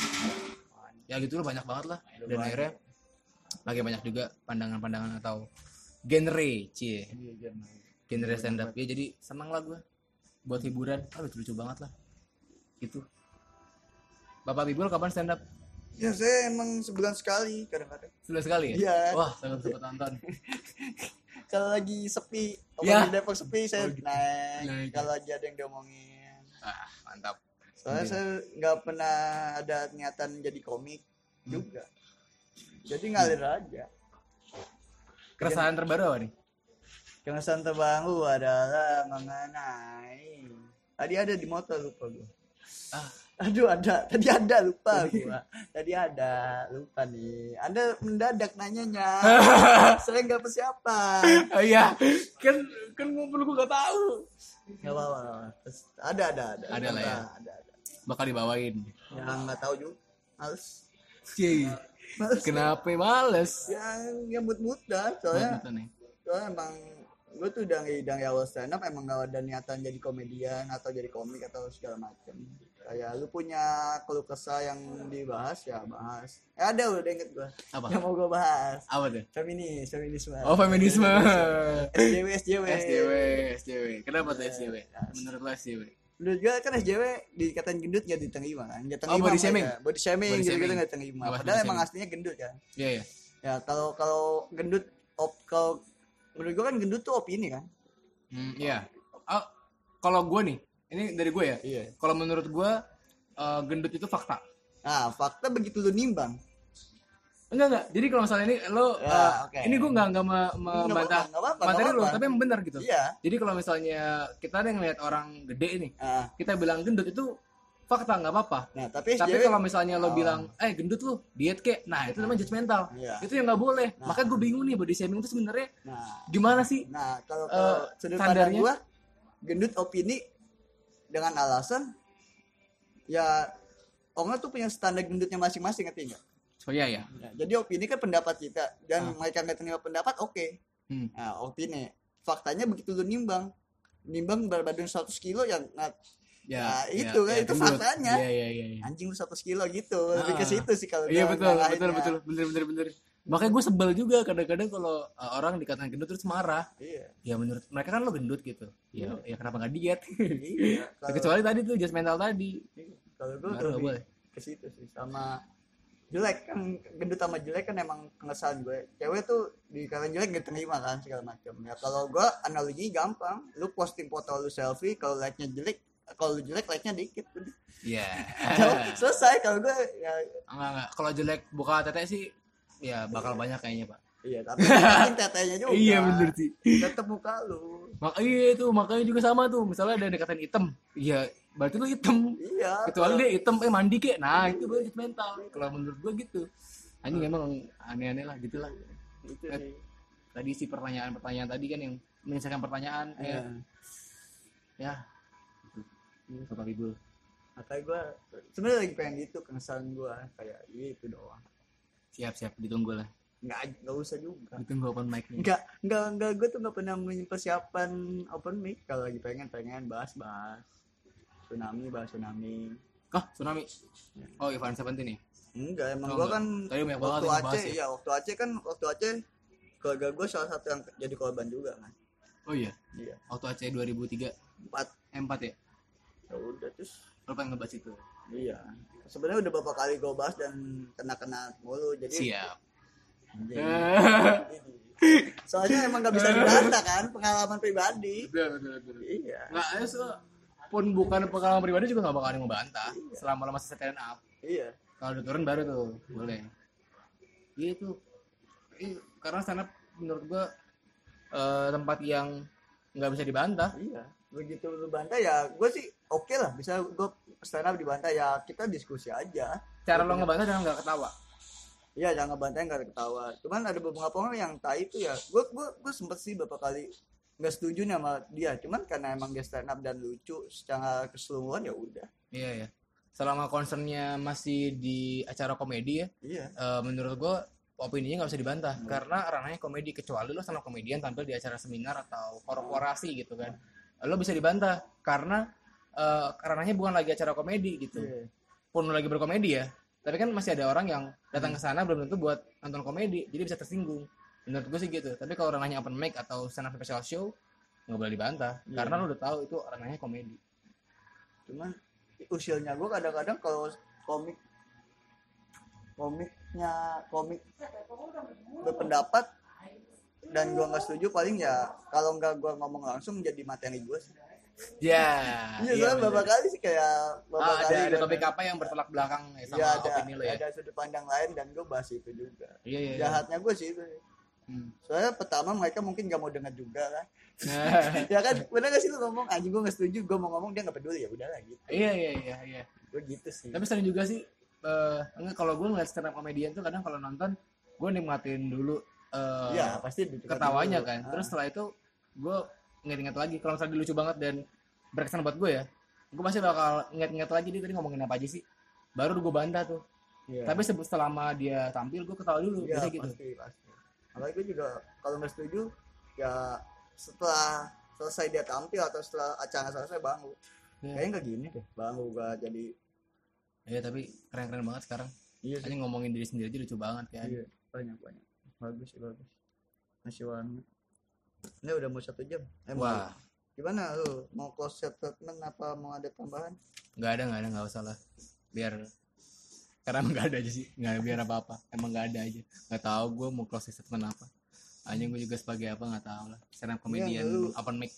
B: Ya gitu loh banyak banget lah. Dan akhirnya makin banyak juga pandangan-pandangan atau genre cie.
A: Iya,
B: genre. Stand up ya jadi senang lah gue buat hiburan ah lucu lucu banget lah gitu bapak bibul kapan stand up
A: Ya saya emang sebulan sekali kadang-kadang.
B: sudah sekali ya
A: Iya.
B: wah sangat sempat nonton
A: Kalau lagi sepi, kalau
B: Ya.
A: di Depok sepi saya
B: Oh, gitu.
A: naik.
B: Naik.
A: Kalau lagi ada yang diomongin.
B: ah mantap
A: Soalnya
B: Iya.
A: saya nggak pernah ada niatan jadi komik
B: Hmm.
A: juga. Jadi ngalir aja.
B: keresahan terbaru apa nih
A: Kesan terbaru adalah mengenai tadi ada di motor lupa gua.
B: ah
A: Aduh ada, tadi ada lupa gua. Tadi ada, lupa nih. Anda mendadak nanyanya. Saya nggak persiapan.
B: oh iya kan kan ngobrol gue gak tahu
A: Nggak apa-apa. Ada, ada, ada.
B: Ada lah ya.
A: Ada, ada.
B: bakal dibawain
A: Yang nggak tahu juga. Males.
B: Cie,
A: Males.
B: kenapa males
A: Yang yang dah. Soalnya,
B: Nonton nih.
A: soalnya emang gue tuh udah ngidang ya awal stand up emang gak ada niatan jadi komedian atau jadi komik atau segala macam kayak lu punya keluh kesah yang dibahas ya bahas eh ada udah inget gua
B: Apa?
A: yang mau gua bahas
B: Apa tuh?
A: feminis feminisme
B: Oh, feminisme.
A: SJW SJW
B: SJW, SJW. Kenapa tuh SJW? Menurut lo SJW?
A: Menurut gue kan SJW dikatain gendut gak diterima kan Gak
B: Oh,
A: terima
B: body
A: mereka.
B: shaming?
A: Body shaming
B: Body
A: gitu gitu gak terima
B: Ngebahas
A: Padahal
B: body
A: emang aslinya gendut kan
B: Iya, iya.
A: Ya kalau kalau gendut op, kalau menurut gue kan gendut tuh opini kan
B: Hmm, iya. Oh, kalau gue nih, ini dari gue ya.
A: Iya
B: Kalau menurut gue eh, gendut itu fakta.
A: Nah fakta begitu lu nimbang
B: Enggak enggak. Jadi kalau misalnya ini lo
A: Ya,
B: eh,
A: oke.
B: ini gue nggak nggak me-
A: Nggak
B: membantah materi lo, tapi emang benar gitu.
A: Iya
B: Jadi kalau misalnya kita ada yang ngeliat orang gede ini,
A: Nah,
B: kita bilang gendut itu fakta nggak apa-apa.
A: nah tapi
B: Tapi
A: SJW
B: kalau misalnya lo
A: Oh.
B: bilang, eh gendut lo diet kek, nah itu namanya judgmental.
A: Iya.
B: Itu yang nggak boleh.
A: Nah.
B: Makanya gue bingung nih body shaming itu sebenarnya
A: Nah
B: gimana sih?
A: Nah, kalau kalau sudut pandang gendut opini dengan alasan ya orang tuh punya standar gendutnya masing-masing ngerti nggak?
B: Oh iya ya.
A: Ya, jadi opini kan pendapat kita dan mereka nggak terima pendapat oke.
B: Hmm.
A: Nah, opini. Faktanya begitu lu nimbang, nimbang berat badan 100 kilo yang nggak
B: Ya,
A: Nah, itu kan, itu
B: gendut.
A: faktanya.
B: Iya iya iya. iya.
A: anjing lu 100 kilo gitu. Lebih ke
B: Ah.
A: situ sih kalau
B: Iya betul, betul,
A: ngarahinnya.
B: betul, bener, bener, bener. Makanya gue sebel juga kadang-kadang kalau uh, orang dikatakan gendut terus marah.
A: Iya.
B: Ya menurut mereka kan lo gendut gitu. Ya, ya kenapa nggak diet?
A: Iya. Kalau
B: Kecuali tadi tuh just mental tadi.
A: kalau gua
B: Baru nggak
A: lebih
B: boleh.
A: ke situ sih sama jelek kan gendut sama jelek kan emang pengesahan gue cewek tuh di kalian jelek gak terima kan segala macam ya kalau gue analogi gampang lu posting foto lu selfie kalau like nya jelek kalau lu jelek like nya dikit.
B: Iya.
A: Jauh, selesai kalau gue ya
B: Enggak enggak. Kalau jelek buka tete sih ya bakal banyak kayaknya pak.
A: iya tapi penting tetenya juga
B: Iya bener sih.
A: tetep muka lu
B: Mak iya itu makanya juga sama tuh. Misalnya ada yang dikatain hitam, iya berarti lu hitam.
A: iya
B: Kecuali dia hitam eh mandi kek. Nah itu baru mental. Kalau menurut gua gitu. Anjing emang aneh-aneh lah gitu lah.
A: itu
B: Eh,
A: sih
B: Tadi si pertanyaan-pertanyaan tadi kan yang menyelesaikan pertanyaan
A: Iya.
B: ya. Ya. Bapak Ibu.
A: makanya gue sebenarnya lagi pengen gitu keresahan gue kayak gitu doang
B: Siap-siap ditunggu lah.
A: nggak nggak usah juga
B: Ditunggu open mic-nya.
A: Enggak, enggak, enggak, gue tuh enggak pernah persiapan open mic kalau lagi pengen pengen bahas bahas tsunami bahas tsunami
B: Oh, tsunami. Oh, Ivan Seventeen nih.
A: enggak emang
B: Oh,
A: gue kan
B: Tadi
A: waktu Aceh
B: ya.
A: ya waktu Aceh kan waktu Aceh keluarga gue salah satu yang jadi korban juga kan
B: Oh iya.
A: iya
B: Waktu Aceh 2003
A: empat
B: eh, 4 ya.
A: Ya udah terus
B: Lo pengen ngebahas itu.
A: iya sebenarnya udah beberapa kali gue bahas dan kena kena mulu jadi
B: Siap.
A: Soalnya emang gak bisa dibantah kan pengalaman pribadi
B: betul, betul, betul.
A: iya
B: Nggak, ya, so, pun bukan pengalaman pribadi juga nggak bakal ada yang membantah selama lo masih stand up.
A: iya
B: Kalau udah turun baru tuh boleh. Iya itu. Iya, karena stand up menurut gua eh, tempat yang nggak bisa dibantah.
A: Iya, begitu lu bantah ya gue sih oke lah bisa gue stand up dibantah ya kita diskusi aja.
B: Cara lo ngebantah dengan nggak ketawa.
A: Iya jangan bantah nggak ketawa. Cuman ada beberapa orang yang tai itu ya. Gue gue gue sempet sih beberapa kali nggak setuju nih sama dia. Cuman karena emang dia stand up dan lucu secara keseluruhan ya udah.
B: Iya ya. Selama concernnya masih di acara komedi ya,
A: Iya.
B: eh, menurut gua opininya nggak bisa dibantah karena ranahnya komedi kecuali lo sama komedian tampil di acara seminar atau korporasi gitu kan lo bisa dibantah. Karena eh, ranahnya bukan lagi acara komedi gitu.
A: Iya.
B: pun lo lagi berkomedi ya. Tapi kan masih ada orang yang datang ke sana belum tentu buat nonton komedi. Jadi bisa tersinggung. Menurut gue sih gitu. Tapi kalau ranahnya open mic atau stand up special show nggak boleh dibantah.
A: Iya.
B: karena lo udah tahu itu ranahnya komedi.
A: Cuman usilnya gue kadang-kadang kalau komik komiknya komik berpendapat dan gue nggak setuju paling ya kalau nggak gue ngomong langsung jadi materi gue sih.
B: ya
A: Iya, soalnya beberapa kali sih kayak beberapa
B: Ah, ada
A: kali
B: ada
A: gua-
B: topik apa yang bertolak belakang ya, sama
A: Iya, ada
B: opini lo ya
A: ada sudut pandang lain dan gue bahas itu juga.
B: iya iya, iya.
A: Jahatnya gue sih itu.
B: Hmm.
A: Soalnya pertama mereka mungkin gak mau dengar juga kan. Ya kan, bener gak sih lu ngomong anjing gue gak setuju, gue mau ngomong dia gak peduli ya udahlah gitu.
B: iya iya iya iya
A: Gue gitu sih.
B: tapi sering juga sih eh enggak kalau gue ngeliat stand up komedian tuh kadang kalau nonton gue nikmatin dulu eh,
A: Iya, pasti dulu.
B: ketawanya kan
A: Ah.
B: terus setelah itu gue inget-inget lagi kalau misalnya lucu banget dan berkesan buat gue ya gue pasti bakal inget-inget lagi dia tadi ngomongin apa aja sih baru gue bantah tuh
A: Iya.
B: tapi se- selama dia tampil gue ketawa dulu
A: Iya,
B: biasanya gitu
A: pasti, pasti. Apalagi gue juga kalau nggak setuju, ya setelah selesai dia tampil atau setelah acara selesai bangun.
B: Iya.
A: kayaknya nggak gini deh baru gua jadi
B: Iya tapi keren-keren banget sekarang.
A: iya
B: Ini ngomongin diri sendiri aja lucu banget kan.
A: iya banyak banyak bagus bagus masih wangi ini udah mau satu jam eh, mau-
B: Wah,
A: gimana lu mau close statement apa mau ada tambahan
B: nggak ada nggak ada nggak usah lah. Biar karena emang ada aja sih, nggak biar apa-apa. Emang nggak ada aja. Nggak tahu gue mau close statement apa. Hanya gue juga sebagai apa nggak tahu lah. Stand up comedian,
A: lu-
B: open mic.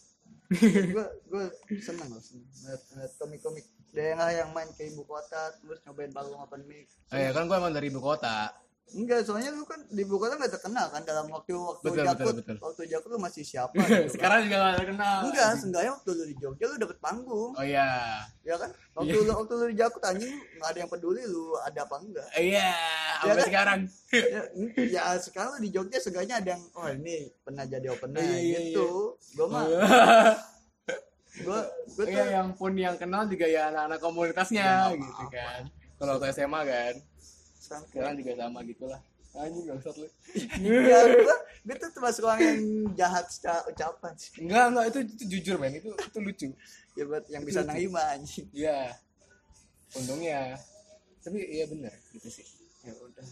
A: gue gue seneng loh ngeliat, ngeliat komik-komik daerah yang main ke ibu kota terus nyobain panggung open mic
B: Oh iya kan gue emang dari ibu kota.
A: Enggak soalnya lu kan di ibu kota nggak terkenal kan dalam waktu waktu
B: Betul, betul,
A: jakut
B: betul.
A: waktu jakut lu masih siapa gitu kan.
B: Sekarang juga nggak terkenal.
A: enggak seenggaknya waktu lu di Jogja lu dapet panggung
B: Oh iya.
A: ya kan waktu lu waktu lu di jakut anjing nggak ada yang peduli lu ada apa enggak
B: Iya, sampai
A: kan?
B: sekarang.
A: ya, ya sekarang lu di Jogja seenggaknya ada yang oh ini pernah jadi opener
B: Iya, iya,
A: gitu gua mah gua gua tuh
B: Iya, yang pun yang kenal juga ya anak-anak komunitasnya gitu kan. Kalau waktu SMA kan. Sekarang juga sama gitulah. Anjing gak usah lu.
A: ya gua gua tuh termasuk orang yang jahat secara ucapan sih
B: Enggak, enggak itu, itu jujur men, itu itu lucu.
A: ya buat yang bisa nerima anjing
B: Iya. Untungnya. Tapi iya bener gitu sih.
A: ya udah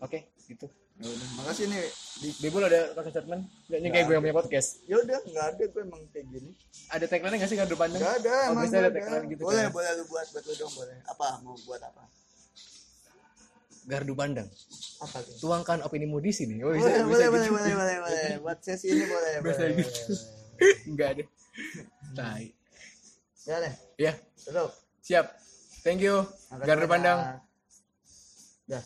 B: Oke, gitu.
A: ya udah makasih nih di
B: Bebul ada pakai statement? Ini kayak gue yang punya podcast.
A: ya udah nggak ada gue emang kayak gini
B: Ada tagline enggak sih gardu pandang?
A: nggak ada
B: Oh,
A: emang
B: ada
A: nggak
B: tagline gitu
A: boleh
B: kan.
A: boleh lu buat buat lu dong boleh apa mau buat apa
B: Gardu pandang.
A: apa tuh
B: Tuangkan opinimu di sini. Oh,
A: boleh
B: bisa,
A: boleh
B: bisa
A: boleh
B: gitu.
A: boleh boleh boleh buat sesi ini boleh
B: Bisa
A: boleh,
B: gitu.
A: boleh.
B: Enggak ada. Tai.
A: ya deh
B: Ya,
A: tutup
B: siap. Thank you. Gardu pandang.
A: dah